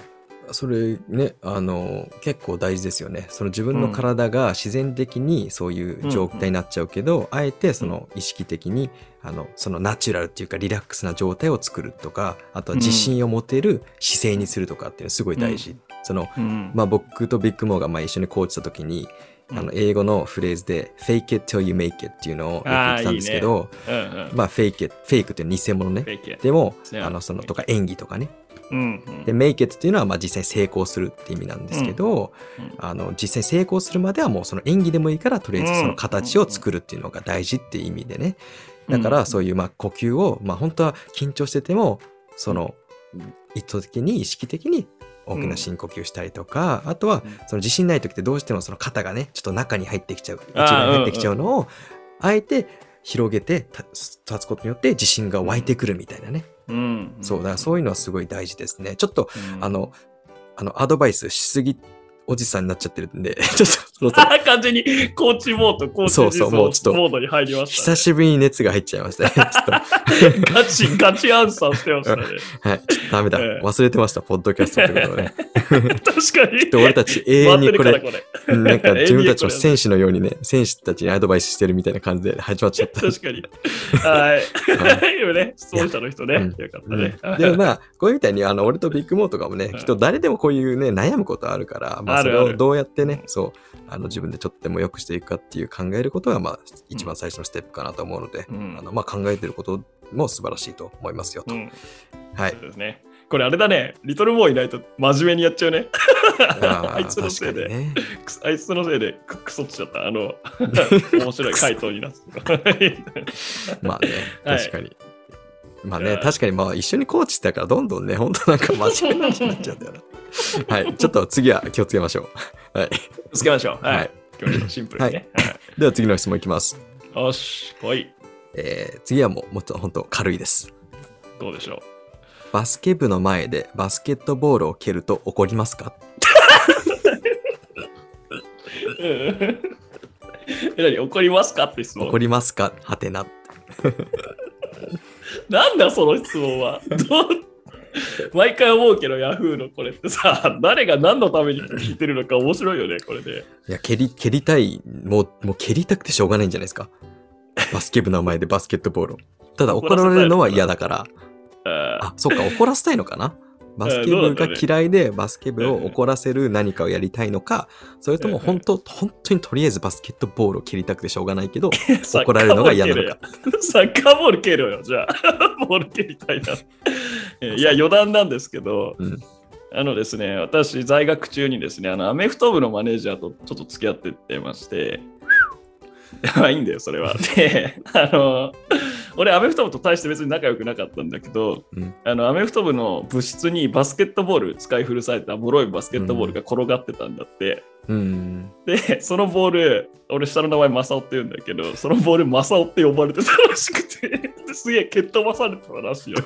それね、あの、結構大事ですよね。その自分の体が自然的にそういう状態になっちゃうけど、あえてその意識的に、あの、そのナチュラルっていうかリラックスな状態を作るとか、あとは自信を持てる姿勢にするとかっていうのはすごい大事。その、うん。まあ僕とビッグモーがまあ一緒にコーチした時に、あの、英語のフレーズで fake it till you make it っていうのをよく言ってたんですけど、うんうん。まあ fake it、フェイクって偽物ね。でも、そうあの、そのとか演技とかね。うんうん。で、make it っていうのはまあ実際に成功するって意味なんですけど、うんあの実際に成功するまではもうその演技でもいいからとりあえずその形を作るっていうのが大事っていう意味でね。だからそういうまあ呼吸を、まあ本当は緊張してても、その意図的に意識的に大きな深呼吸したりとか、あとはうんその自信ない時ってどうしてもその肩がね、ちょっと中に入ってきちゃう、内側に入ってきちゃうのを、あえて広げて立つことによって自信が湧いてくるみたいなね。うん。そう、だそういうのはすごい大事ですね。ちょっとうんあ、の、あの、アドバイスしすぎおじさんになっちゃってるんで、ちょっとそろそろ、あ完全にコーチモード、コーチそうそうもうちょっとモードに入りました、久しぶりに熱が入っちゃいましたね。ちょっと、はガチ、ガチアンサーしてましたね。い、ちょっとダメだ。ええ忘れてました、ポッドキャストってことをね。確かに。で俺たち永遠にこれ、これ。なんか自分たちの選手のようにね、選手たちにアドバイスしてるみたいな感じで始まっちゃった。確かに。はい。今ね、質問者の人ね。うんよかったうんね。でもまあ、こういうみたいに、あの、俺とビッグモーとかもね、うんきっと誰でもこういうね、悩むことあるから、まあ、それあるあるをどうやってねう、んそう、あの、自分でちょっとでも良くしていくかっていう考えることが、まあ、一番最初のステップかなと思うので、うんあの、まあ、考えてることも素晴らしいと思いますよと。うん。はいそう。ですね。これあれだね。リトルモーいないと真面目にやっちゃうね。あ あいつのせいで、ね。くあいつのせいでくくそっちゃった。あの、面白い回答になってた。まあね、はい確かに。まあね、確かにまあ一緒にコーチしてたからどんどんね、本当なんか真面目な話になっちゃうんだよな。はい、ちょっと次は気をつけましょう。はい。つけましょう。ははいシンプルにね。では次の質問いきます。はいよし、来い。えー次はもうもっと本当軽いです。どうでしょバスケ部の前でバスケットボールを蹴ると怒りますか？う。うんえ、何？怒りますかって質問？怒。りますか？はてな。なんだその質問は。毎回思うけど、ヤフーのこれってさ、誰が何のために聞いてるのか面白いよね、これで。いや、蹴り、蹴りたい、もう、もう蹴りたくてしょうがないんじゃないですか。バスケ部の前でバスケットボールを。ただ怒られるのは嫌だから。ああ、そっか、怒らせたいのかな？バスケ部が嫌いでバスケ部を怒らせる何かをやりたいのか、それとも本当、本当にとりあえずバスケットボールを蹴りたくてしょうがないけど、ー 怒られるのが嫌なのか。サッカーボール蹴るよ、じゃあ。ボール蹴りたいな。いや、余談なんですけど、うんあのですね、私、在学中にですね、あのアメフト部のマネージャーとちょっと付き合ってってまして、ま あいいんだよ、それは。で、あの、俺、アメフト部と大して別に仲良くなかったんだけど、うんあのアメフト部の部室にバスケットボール使い古されたボロいバスケットボールが転がってたんだって。うん。で、そのボール、俺下の名前マサオって言うんだけど、そのボールマサオって呼ばれてたらしくて、ですげえ蹴っ飛ばされてたらしいよ。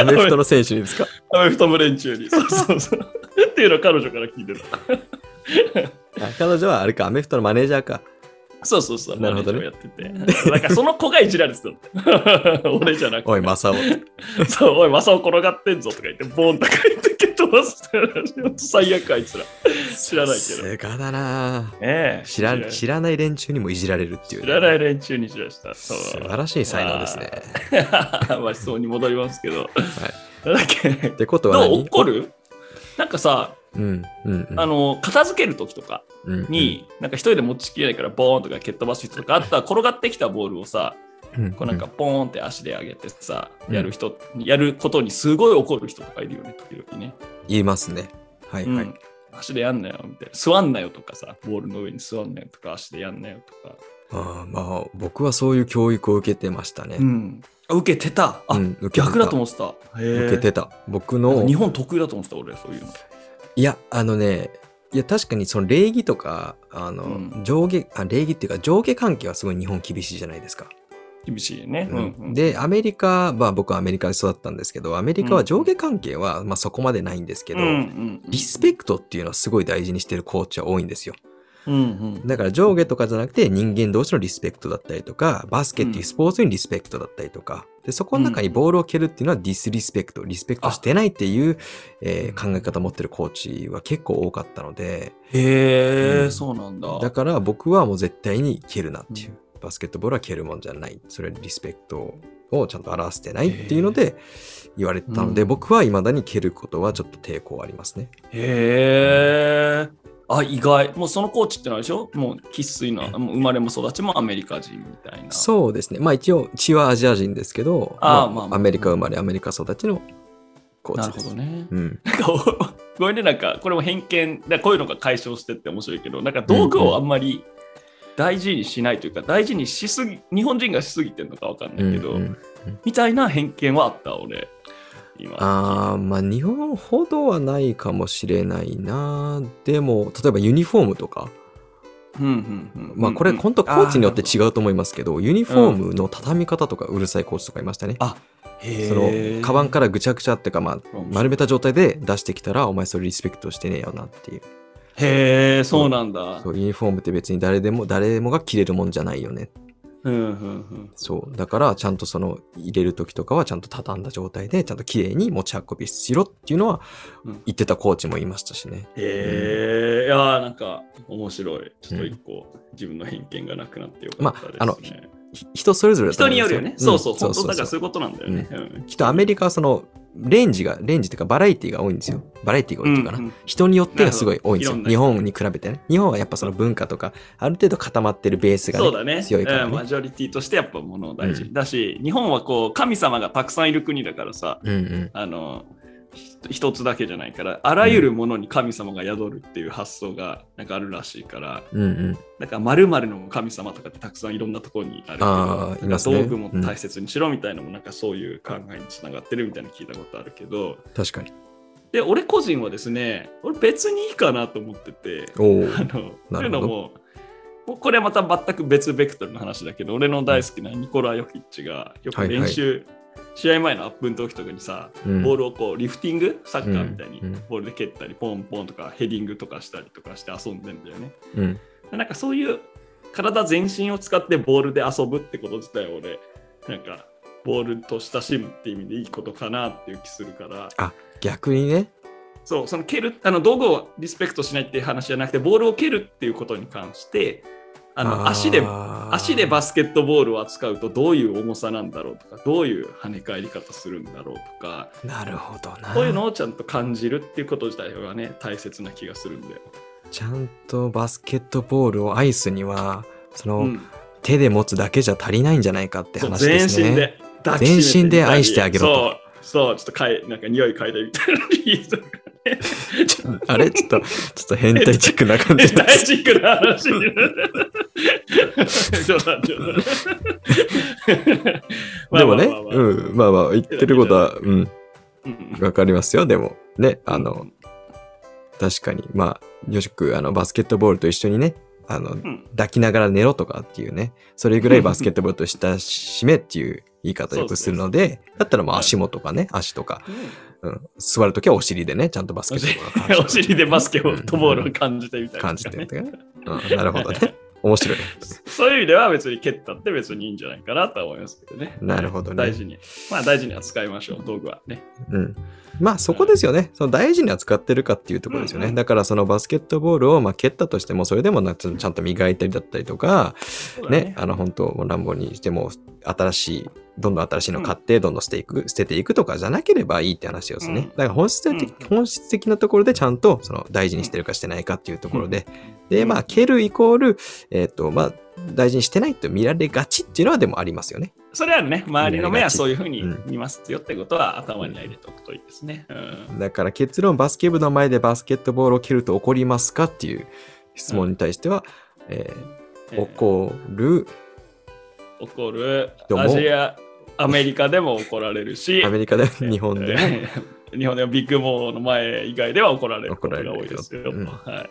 アメフトの選手にですか？アメフト部連中に。そうそうそう。っていうのを彼女から聞いてた。あ彼女はあれか、アメフトのマネージャーか。そうそうそう。なるほどねやってて。なんかその子がいじられてたの。俺じゃなくて。おい、マサオ。そう、おい、マサオ転がってんぞとか言って、ボーンとか言って蹴っ飛ばす最悪あいつら。知らないけど。すがだなえ知ら知らない連中にもいじられるっていう、知らない連中に知らした。素晴らしい才能ですね。まあ、質問に戻りますけど。なんだっけってことは怒る？なんかさ、うん、うん、うん。あの、片付けるときとかうん、に、なんか一人で持ちきれないからボーンとか蹴っ飛ばす人とか、あとは転がってきたボールをさ、うん、こうなんかポーンって足で上げてさ、うんやる人、やることにすごい怒る人とかいるよね、時々ね。言いますね。はい、はい。うん足でやんなよ、みたいな。座んなよとかさ、ボールの上に座んなよとか、足でやんなよとか。あーまあ、僕はそういう教育を受けてましたね。うん。あ受けてた。あ、うん受けてた逆だと思ってた。受けてた。僕のか日本得意だと思ってた、俺、そういうの。いや、あのね、いや、確かにその礼儀とか、あの、うん上下、あ、礼儀っていうか上下関係はすごい日本厳しいじゃないですか。厳しいね。ううんんうん、で、アメリカ、まあ僕はアメリカで育ったんですけど、アメリカは上下関係は、まあそこまでないんですけど、うんうんうんリスペクトっていうのはすごい大事にしてるコーチは多いんですよ。うんうん。だから上下とかじゃなくて人間同士のリスペクトだったりとか、バスケっていうスポーツにリスペクトだったりとか、でそこの中にボールを蹴るっていうのはディスリスペクト、リスペクトしてないっていう、えー考え方を持ってるコーチは結構多かったので、へえ、うんそうなんだ。だから僕はもう絶対に蹴るなっていう。バスケットボールは蹴るもんじゃない。それリスペクトをちゃんと表してないっていうので言われてたので、うん僕は未だに蹴ることはちょっと抵抗ありますね。へえ。あ、意外。もうそのコーチってのはでしょ？もう生粋な、もう生まれも育ちもアメリカ人みたいな。そうですね。まあ一応血はアジア人ですけど、あーまあまあアメリカ生まれ、アメリカ育ちのコーなるチです。ほどね。うん。なんかおごめんね、なんかこれも偏見でこういうのが解消してって面白いけど、なんか道具をあんまり大事にしないというか、大事にしすぎ、日本人がしすぎてるのかわかんないけど、うんうんみたいな偏見はあった、俺。今。あーまあ日本ほどはないかもしれないな。でも、例えばユニフォームとか、うんうんうんまあこれうん本当コーチによってあ違うと思いますけど、ユニフォームの畳み方とかうるさいコーチとかいましたね。あへそーの、カバンからぐちゃぐちゃっていうか、まあ、丸めた状態で出してきたら、お前それリスペクトしてねえよなっていう。へえ、そうなんだ。そう、ユニフォームって別に誰でも、誰もが着れるもんじゃないよね。うんうんうんそう。だから、ちゃんとその、入れる時とかはちゃんと畳んだ状態で、ちゃんと綺麗に持ち運びしろっていうのはうん、言ってたコーチもいましたしね。へえ、いやーなんか面白い。ちょっと一個、自分の偏見がなくなってよかったです、ね。まああのひ人それぞれ人によるよね。そうそう、ん。本当だからそういうことなんだよね。うん。きっとアメリカはその、レンジが、レンジっていうかバラエティが多いんですよ。バラエティが多いっていうかな。うんうん人によってがすごい多いんですよ。日本に比べてね。日本はやっぱその文化とか、ある程度固まってるベースが、ねそうだね。強いからね。うんマジョリティとしてやっぱものを大事、うんだし、日本はこう、神様がたくさんいる国だからさ、うんうん。あの、ひ一つだけじゃないから、あらゆるものに神様が宿るっていう発想がなんかあるらしいから、うんうん。だから〇〇の神様とかってたくさんいろんなところにあるけど、ね道具も大切にしろみたいなのもなんかそういう考えにつながってるみたいなの聞いたことあるけど、確かに。で、俺個人はですね、俺別にいいかなと思ってて。あの、となるほどいうのも、もうこれはまた全く別ベクトルの話だけど、俺の大好きなニコラ・ヨキッチがよく練習、試合前のアップの時とかにさ、うんボールをこうリフティング、サッカーみたいにボールで蹴ったり、ポンポンとかヘディングとかしたりとかして遊んでんだよね。うん。なんかそういう体全身を使ってボールで遊ぶってこと自体は俺、なんかボールと親しむって意味でいいことかなっていう気するから、逆にね。そう、その蹴る、あの道具をリスペクトしないっていう話じゃなくて、ボールを蹴るっていうことに関して、あの足で、足でバスケットボールを扱うとどういう重さなんだろうとか、どういう跳ね返り方するんだろうとか、なるほどな。こういうのをちゃんと感じるっていうこと自体がね、大切な気がするんだよ。ちゃんとバスケットボールを愛すには、その、うん、手で持つだけじゃ足りないんじゃないかって話ですね。全身で全身で愛してあげろとそう、そう、ちょっとかいなんか匂い嗅いでみたいな。あれ？ちょっと、ちょっと変態チックな感じ。大チックな話。冗談冗談。でもね、まあまあまあまあ。うん、まあまあ、言ってることは、うん、うん。わかりますよ。でも、ね、あのうん、確かに、まあ、よしく、あの、バスケットボールと一緒にね、あの、うん。抱きながら寝ろとかっていうね、それぐらいバスケットボールと親しめっていう言い方をよくするので、だったらもう足元とかね、足とか、うん、座るときはお尻でね、ちゃんとバスケットボールを感じ お尻でバスケットボールを感じてみたいな、感じてるとかね。うん、なるほどね。面白い。そういう意味では別に蹴ったって別にいいんじゃないかなとは思いますけどね。なるほどね大事に。まあ大事に扱いましょう、道具はね。うん。まあそこですよね。その大事に扱ってるかっていうところですよね。うんうんだからそのバスケットボールをまあ蹴ったとしても、それでもなちゃんちゃんと磨いたりだったりとか、そうだね、あの本当、乱暴にしても、新しい、どんどん新しいの買って、どんどん捨ていく、捨てていくとかじゃなければいいって話ですね。うん。だから本質的、うん。本質的なところでちゃんとその大事にしてるかしてないかっていうところで、で、うん。まあ、蹴るイコール、えっ、と、まあ、大事にしてないと見られがちっていうのはでもありますよね。それはね、周りの目はそういうふうにうん。見ますよってことは頭に入れておくといいですね。うん。だから結論、バスケ部の前でバスケットボールを蹴ると怒りますかっていう質問に対しては、えーえー。怒る、怒るどうもアジア、アメリカでも怒られるし、アメリカでも日本で 日本でもビッグモーの前以外では怒られることが怒られる多いですよ。うんは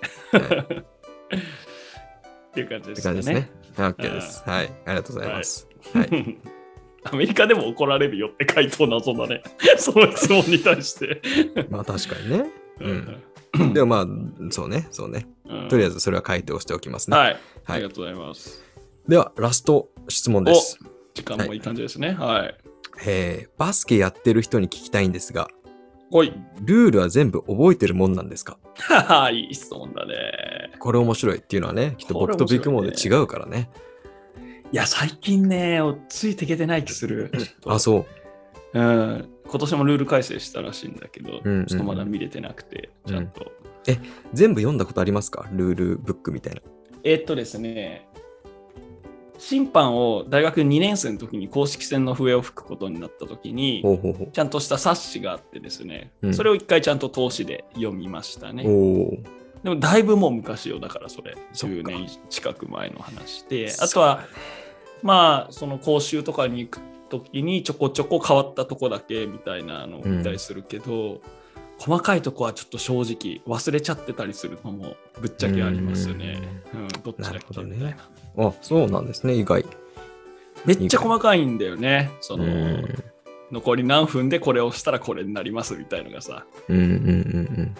い。っていう感じですかね。ですね。OK です。はい。ありがとうございます。はい。アメリカでも怒られるよって回答謎だね。その質問に対して。まあ確かにね。うん。でもまあ、そうね、そうね。うんとりあえずそれは回答しておきますね。はい。あはいりがとうございます。では、ラスト質問です。時間もいい感じですね。はい。えーバスケやってる人に聞きたいんですが、ほい。ルールは全部覚えてるもんなんですか？は はいい質問だね。これ面白いっていうのはね、きっと僕とビッグモーで違うからね。いや、最近ね、ついていけてない気する。あ、そう。うん。今年もルール改正したらしいんだけど、うんうんちょっとまだ見れてなくて、ちゃんと。全部読んだことありますか？ルールブックみたいな。えっとですね、審判を大学2年生の時に公式戦の笛を吹くことになった時に、ちゃんとした冊子があってですね、うん。それを一回ちゃんと通しで読みましたう。ね。でもだいぶもう昔よ、だからそれ、そっか。10年近く前の話で、あとは、まあ、その講習とかに行く時にちょこちょこ変わったとこだけみたいなのを見たりするけど、細かいとこはちょっと正直忘れちゃってたりするのもぶっちゃけありますね。うん、どっちだっけ？みたいな。あ、そうなんですね、意外。めっちゃ細かいんだよね。その、うん残り何分でこれをしたらこれになりますみたいのがさ、うんうんうんうん。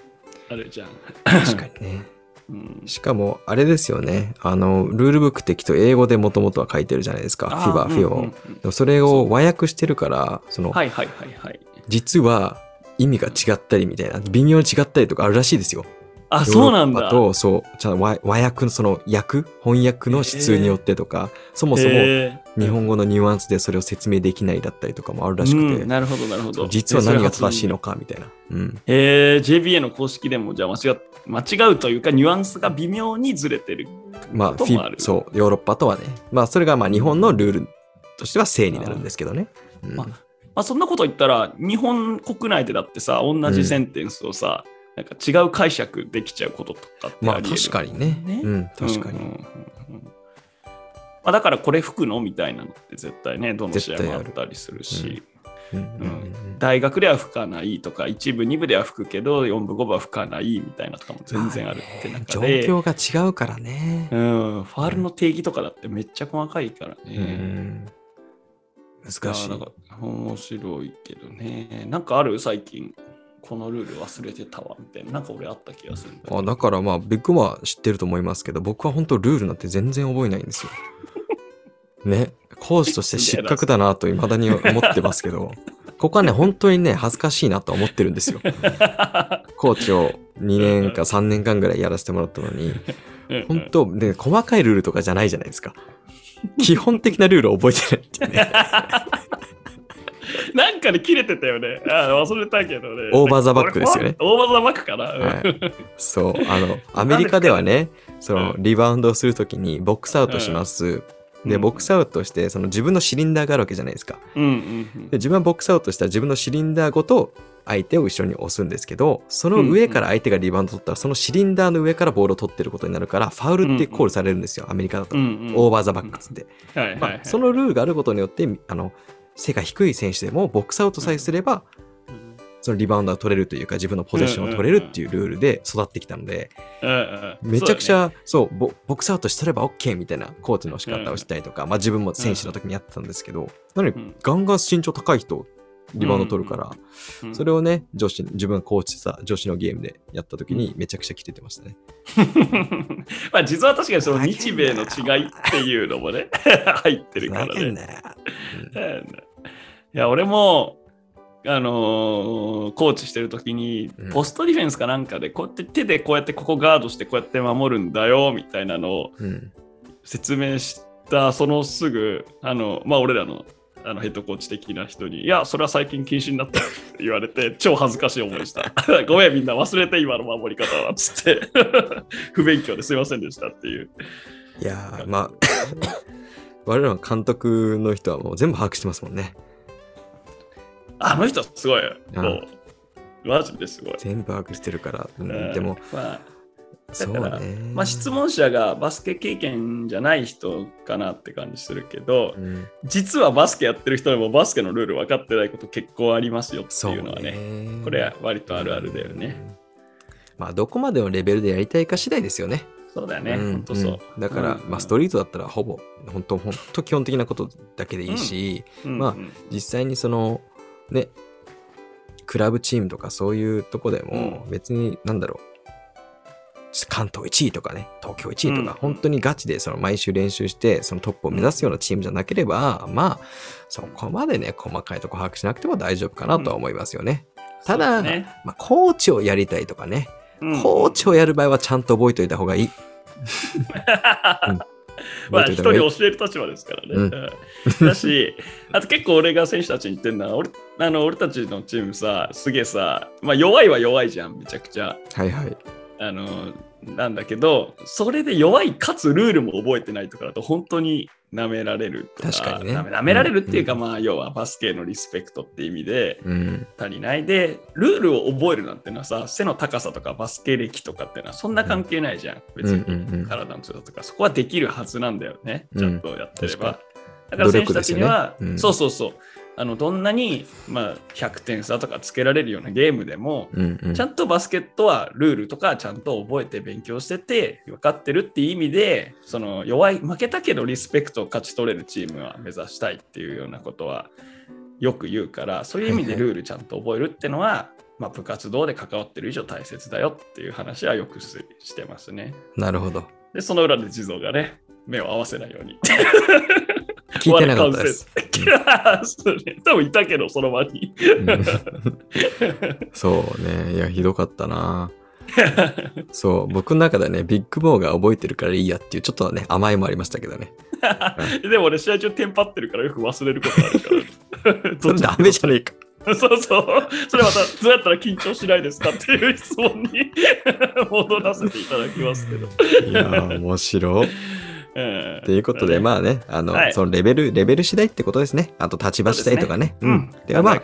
あるじゃん。確かにね。うん、しかも、あれですよね。あの、ルールブックってきっと英語でもともとは書いてるじゃないですか。フィバ、フィオ。うんうんうんでもそれを和訳してるから、その、はいはいはいはい。実は意味が違ったりみたいな、微妙に違ったりとかあるらしいですよ。あ、そうなんだ。と、そう、ちゃんと和和訳のその訳、翻訳の質によってとか、そもそも日本語のニュアンスでそれを説明できないだったりとかもあるらしくて、うんなるほどなるほど。実は何が正しいののかみたいな。うん。えー、JBA の公式でもじゃあ間違っ間違うというかニュアンスが微妙にずれてる。まあ、フこともあるィそう、ヨーロッパとはね。まあ、それがまあ日本のルールとしては正になるんですけどね。うんまあまあ、そんなこと言ったら日本国内でだってさ同じセンテンスをさ、なんか違う解釈できちゃうこととかってまあ、あり得る確かにね。ね。うん、確かに。うんうんうんうん。まあ、だからこれ吹くのみたいなのって絶対ねどの試合もあったりするし、うん。うん。うん大学では吹かないとか一部二部では吹くけど4部5部は吹かないみたいなとかも全然あるってまあね中で、状況が違うからね。うん、ファールの定義とかだってめっちゃ細かいからうね。ん難しい面白いけどね。なんかある？最近、このルール忘れてたわみたいな。なんか俺あった気がするんだあだからまあ、ビッグは知ってると思いますけど、僕は本当ルールなんて全然覚えないんですよ。ね。講師として失格だなと未だに思ってますけど、ここはね、本当にね、恥ずかしいなと思ってるんですよ。コーチを2年か3年間ぐらいやらせてもらったのに、本当、で、細かいルールとかじゃないじゃないですか。基本的なルールを覚えてないってね。なんかで切れてたよね。あ忘れたけどね。オーバーザバックですよねオーバーザバックかな。はいそう、あの、アメリカではね、その、リバウンドをするときに、ボックスアウトします。で、うんボックスアウトして、その自分のシリンダーがあるわけじゃないですか。うんうんうんで、自分はボックスアウトしたら自分のシリンダーごと相手を後ろに押すんですけど、その上から相手がリバウンド取ったら、そのシリンダーの上からボールを取ってることになるから、ファウルってコールされるんですよ、アメリカだと。 over the back っつって。まあ、そのルールがあることによって、あの、背が低い選手でもボックスアウトさえすれば、そのリバウンドが取れるというか、自分のポゼッションを取れるっていうルールで育ってきたので、めちゃくちゃ、そうボ、ボックスアウトしとれば OK みたいなコーチの仕方をしたりとか、まあ自分も選手の時にやってたんですけど、なのにうんガンガン身長高い人、リバウンド取るから、うんそれをね、女子、自分がコーチした女子のゲームでやった時にめちゃくちゃ切れてましたね。まあ実は確かにその日米の違いっていうのもね 入ってるからね。いや俺もあのーコーチしてる時にうんポストディフェンスかなんかでこうやって手でこうやってここガードしてこうやって守るんだよみたいなのをうん。説明したそのすぐあのまあ俺らのあのヘッドコーチ的な人に、いや、それは最近禁止になったよって言われて、超恥ずかしい思いした。ごめん、みんな忘れて、今の守り方は、つって。不勉強ですいませんでしたっていう。いやー、まあ、我々の監督の人はもう全部把握してますもんね。あの人すごい。うんもうマジですごい。全部把握してるから。うんうんでも、まあ、そうからね。まあ、質問者がバスケ経験じゃない人かなって感じするけど、うん、実はバスケやってる人でもバスケのルール分かってないこと結構ありますよっていうのはね。ね。これは割とあるあるだよね。うん。まあ、どこまでのレベルでやりたいか次第ですよね。そうだよね。んほんとそう。うんだから、うんまあ、ストリートだったらほぼ、本当本当基本的なことだけでいいし、まあうんうん実際にその、ね、クラブチームとかそういうとこでもう別に、なんだろう、関東1位とかね、東京1位とか、うん本当にガチでその毎週練習して、そのトップを目指すようなチームじゃなければ、まあ、そこまでね、細かいとこ把握しなくても大丈夫かなとは思いますよね。ただ、そうねまあ、コーチをやりたいとかね、うんコーチをやる場合はちゃんと覚えておいた方がいい。まあ、人教える立場ですからね。うんうん だし、あと結構俺が選手たちに言ってるのは、俺あの俺たちのチームさ、すげえさ、まあ、弱いは弱いじゃん、めちゃくちゃ。はいはい。あのなんだけど、それで弱いかつルールも覚えてないとかだと本当に舐められるとか確かにね。舐められるっていうか、うん。まあ要はバスケのリスペクトって意味でうん。足りないでルールを覚えるなんてのはさ背の高さとかバスケ歴とかってのはそんな関係ないじゃん。別うんうんうん。に体の強さとか。そこはできるはずなんだよね。うん。ちゃんとやってれば、確だから選手たちには、ねうん。そうそうそうあのどんなに、まあ、100点差とかつけられるようなゲームでも、うんうんちゃんとバスケットはルールとかちゃんと覚えて勉強してて分かってるっていう意味でその弱い負けたけどリスペクトを勝ち取れるチームは目指したいっていうようなことはよく言うからそういう意味でルールちゃんと覚えるってのは、まあ、部活動で関わってる以上大切だよっていう話はよくししてますね。なるほど。でその裏で地蔵がね目を合わせないように。聞いてなかったです。そうね 多分いたけどその場に。うんそうね。いや、ひどかったな。そう、僕の中ではね、ビッグボーが覚えてるからいいやっていう、ちょっとね、甘えもありましたけどね。でも俺試合中テンパってるからよく忘れることあるから。それダメじゃねえか。そうそう。それまたどうやったら緊張しないですかっていう質問に 戻らせていただきますけど。いやー、面白い。えということで、まあね、あの、はいそのレベル、レベル次第ってことですね。あと立場次第とかね。う。うん。ではまあ。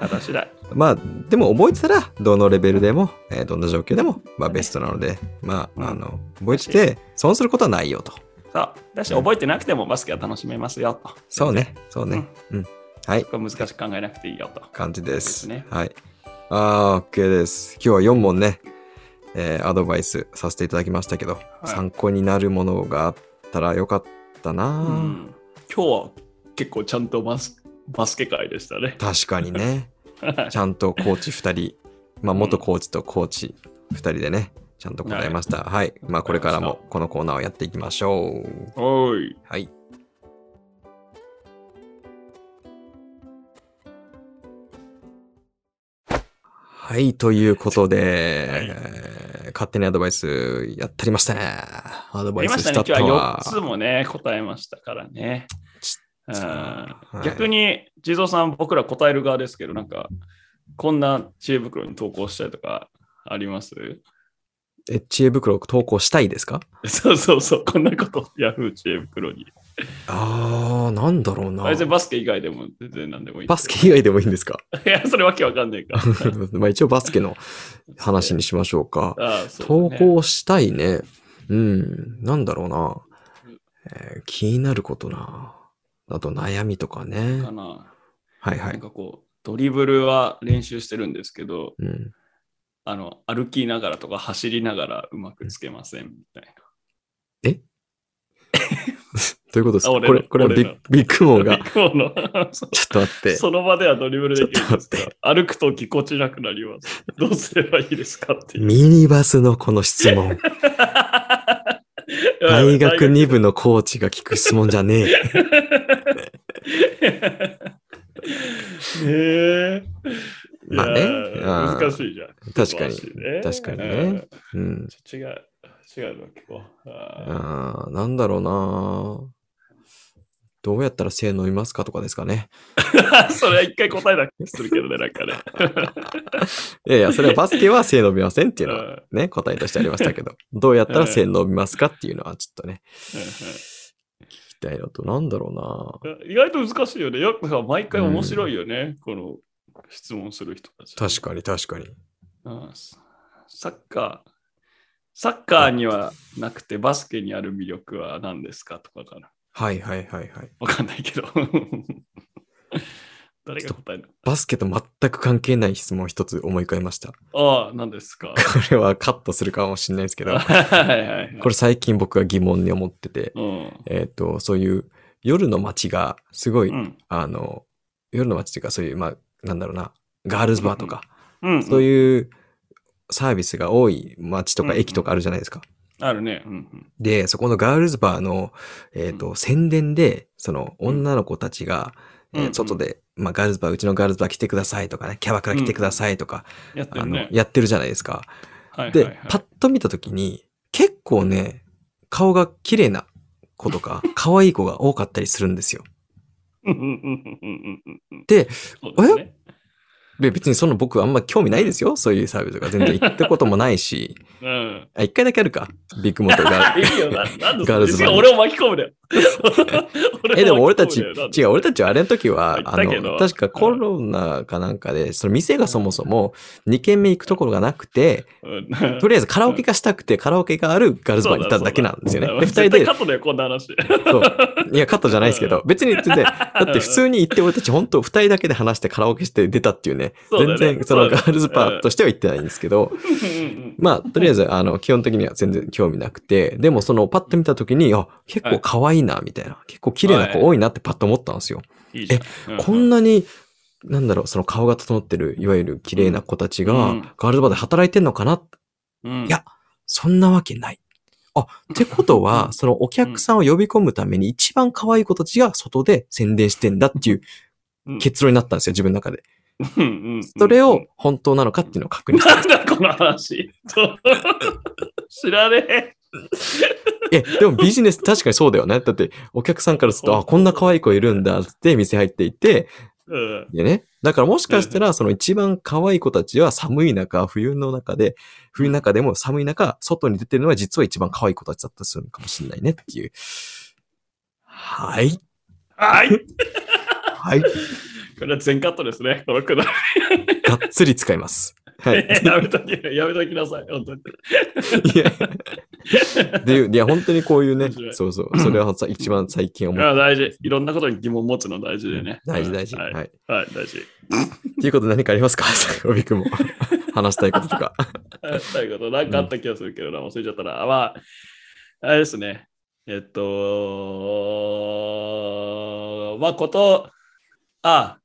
まあ、でも覚えてたら、どのレベルでも、えーどんな状況でも、まあベストなので、まうんあ、あの、覚えてて、損することはないよと。そう。だし、覚えてなくてもバスケは楽しめますよと。そうね、そうね。うん。はい、これ難しく考えなくていいよと。感じです。ですねはい。あー、OK です。今日は4問ね、えーアドバイスさせていただきましたけど、い参考になるものがあったらよかったな、うん。今日は結構ちゃんとバスバスケ界でしたね。確かにね。ちゃんとコーチ2人、まあ、元コーチとコーチ2人でね、ちゃんと答えました。はい。まあ、これからもこのコーナーをやっていきましょう。おい。はい。はい、ということで、はいえー勝手にアドバイスやってりましたね。アドバイスしたね。タットは今日は4つもね、答えましたからね。うんはい逆に、地蔵さん、僕ら答える側ですけど、なんか、こんな知恵袋に投稿したりとかあります？え、知恵袋投稿したいですか？そうそうそう、こんなこと、ヤフー知恵袋に。あー、なんだろうな。別にバスケ以外でも全然何でもいい。バスケ以外でもいいんですか？いや、それわけわかんないから。まあ一応バスケの話にしましょうか。ああそうね稿したいね。うん、なんだろうな。えー気になることな。あと悩みとかねか。な。なんはいはい。かこう、ドリブルは練習してるんですけど、うん、あの、歩きながらとか走りながらうまくつけませんみたいな。ということですか？これ、これはビッビッグモーがビ。ッグモーのそ ちょっと待って。その場ではドリブルできるんですか？歩くとぎこちなくなります。どうすればいいですかって。ミニバスのこの質問。大学2部のコーチが聞く質問じゃねえ。ねえ。まあね難しいじゃん。確かにね確かにね。うん。うん違う、違うの結構。ああーなんだろうな。どうやったら性飲みますかとかですかね。ー それは一回答えなくするけどね、なんかね。いやいや、それはバスケは性飲みませんっていうのはうんね、答えとしてありましたけど、どうやったら性飲みますかっていうのはちょっとね、聞きたいのと、なんだろ意外と難しいよね。よくさ毎回面白いよね、この質問する人たち。うな。確かに確かに。うんサッカー、サッカーにはなくてバスケにある魅力は何ですかとかかな。はいはいはいはい。わかんないけど。誰が答えるバスケと全く関係ない質問一つ思い浮かべました。こああ、何ですか？れはカットするかもしれないですけど、はいはいはい。これ最近僕が疑問に思ってて、うん。えっ、と、そういう夜の街がすごい、うん。あの、夜の街っていうかそういう、まあ、なんだろうな、ガールズバーとか、うん。そうういうサービスが多い街とかうん駅とかあるじゃないですか。ん。あるね。うんうん。で、そこのガールズバーの、えっ、と、宣伝で、その女の子たちが、えーうんうん外で、まあ、ガールズバー、うちのガールズバー来てくださいとかね、キャバクラ来てくださいとか、あのやってるね、。やってるじゃないですか。はいはいで、はいパッと見たときに、結構ね、顔が綺麗な子とか、可愛い子が多かったりするんですよ。うんうんうんうんうんうんうんで、そうで別にその僕あんま興味ないですよ。そういうサービスとか全然行ったこともないし。うん。あ、一回だけあるか。ビッグモーターが。いいよな。なんでガールズ俺を巻き込むだ よ。え、でも俺たち、違う、俺たちはあれの時は、あの、確かコロナかなんかで、その店がそもそも2軒目行くところがなくて、うんとりあえずカラオケがしたくて、カラオケがあるガールズバーに行っただけなんですよね。で、二人でカ、ットだよ、こんな話。そう。いや、カットじゃないですけど、別に全然、だって普通に行って俺たち本当二人だけで話してカラオケして出たっていうね、ね。全然そのガールズバーとしては行ってないんですけど、まあ、とりあえず、あの、基本的には全然興味なくて、でもその、パッと見たときに、あ、結構可愛いな、みたいな。結構綺麗な子多いなってパッと思ったんですよ。い。いじゃん。こんなに、なんだろう、その顔が整ってる、いわゆる綺麗な子たちが、うん。ガールズバーで働いてんのかな？うん。いやそんなわけない。あ、ってことは、そのお客さんを呼び込むために一番可愛い子たちが外で宣伝してんだっていううん。結論になったんですよ、自分の中で。うんうんそれを本当なのかっていうのを確認した。なんだこの話。知らね え、でもビジネス確かにそうだよね。だってお客さんからすると、あ、こんな可愛い子いるんだって店入っていて、でね。だからもしかしたら、その一番可愛い子たちは寒い中、冬の中で、冬の中でも寒い中、外に出てるのは実は一番可愛い子たちだったりするのかもしれないねっていう。はい。はい。はい。これは全カットですね、このくだり。がっつり使います。はい。やめとき、やめときなさい、本当に。いや、でいういや、本当にこういうねそうそう。それはさ一番最近思っあ大事。いろんところに疑問持つの大事でね。大事大事。は。はいい。はい、大事。っていうことで何かありますか？おびくんも。話したいこととか。ということ、なんかあった気がするけどな、忘れちゃったな。まあ、あれですね。えっと、まあ、こと、あ、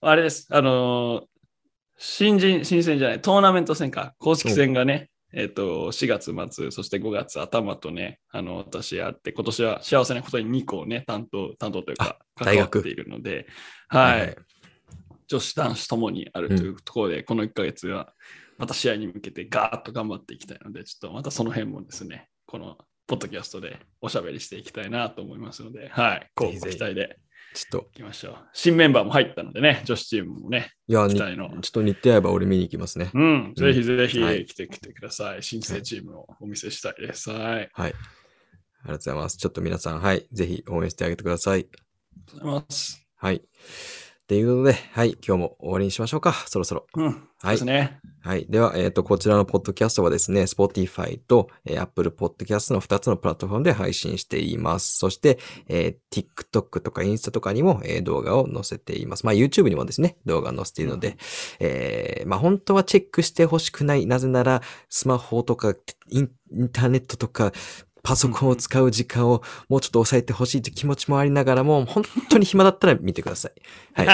あれです。あの、新人、新戦じゃない、トーナメント戦か、公式戦がね、えっと、4月末、そして5月頭とね、あの、私やって、今年は幸せなことに2校ね、担当、担当というか、あ大学。関わっているので、はい。女子男子ともにあるというところで、この1ヶ月はまた試合に向けてガーッと頑張っていきたいので、ちょっとまたその辺もですね、このポッドキャストでおしゃべりしていきたいなと思いますので、はい、こうご期待でちょっと、いきましょう。新メンバーも入ったのでね、女子チームもね、いや、にちょっと日程合えば俺見に行きますね。うん、ぜひぜひはい来てきてください。新生チームをお見せしたいです。はい。ありがはい。ありがとうございます。ちょっと皆さん、はい。ぜひ応援してあげてください。とうございます。はい。ということで、はい。今日も終わりにしましょうか。そろそろ。うん、そうですね。はい。では、えっ、と、こちらのポッドキャストはですね、Spotify と、えー Apple Podcast の2つのプラットフォームで配信しています。そして、えー TikTok とかインスタとかにも、えー動画を載せています。まあ、YouTube にもですね、動画載せているので、えーまあ、本当はチェックしてほしくない。なぜなら、スマホとかインターネットとか、パソコンを使う時間をもうちょっと抑えてほしいという気持ちもありながらも、本当に暇だったら見てください。は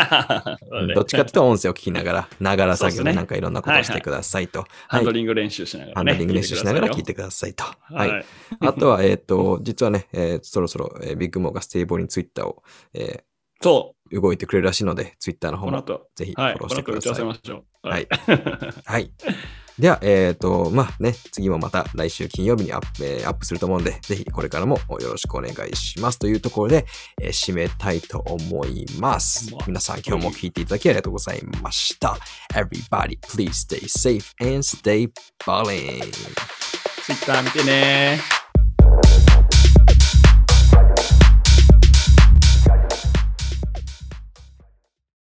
い。うんどっちかっていうと音声を聞きながら、ながら作業でなんかいろんなことをしてくださいと。ハンドはい。リング練習しながらね。ハンドリング練習しながら聞いててくださいと。はいい。あとは、えっ、と、実はね、えーそろそろ、えービッグモーがステーブルにツイッターを、えそー動いてくれるらしいので、ツイッターのう、方もぜひフはい、ォローしてください。はい。はい。では、えっ、と、まあね、次もまた来週金曜日にアップ,、えーアップすると思うんで、ぜひこれからもよろしくお願いします。というところで、えー締めたいと思いますまあ。皆さん今日も聞いていただきありがとうございました。Everybody, please stay safe and stay balling. ツイッター見てね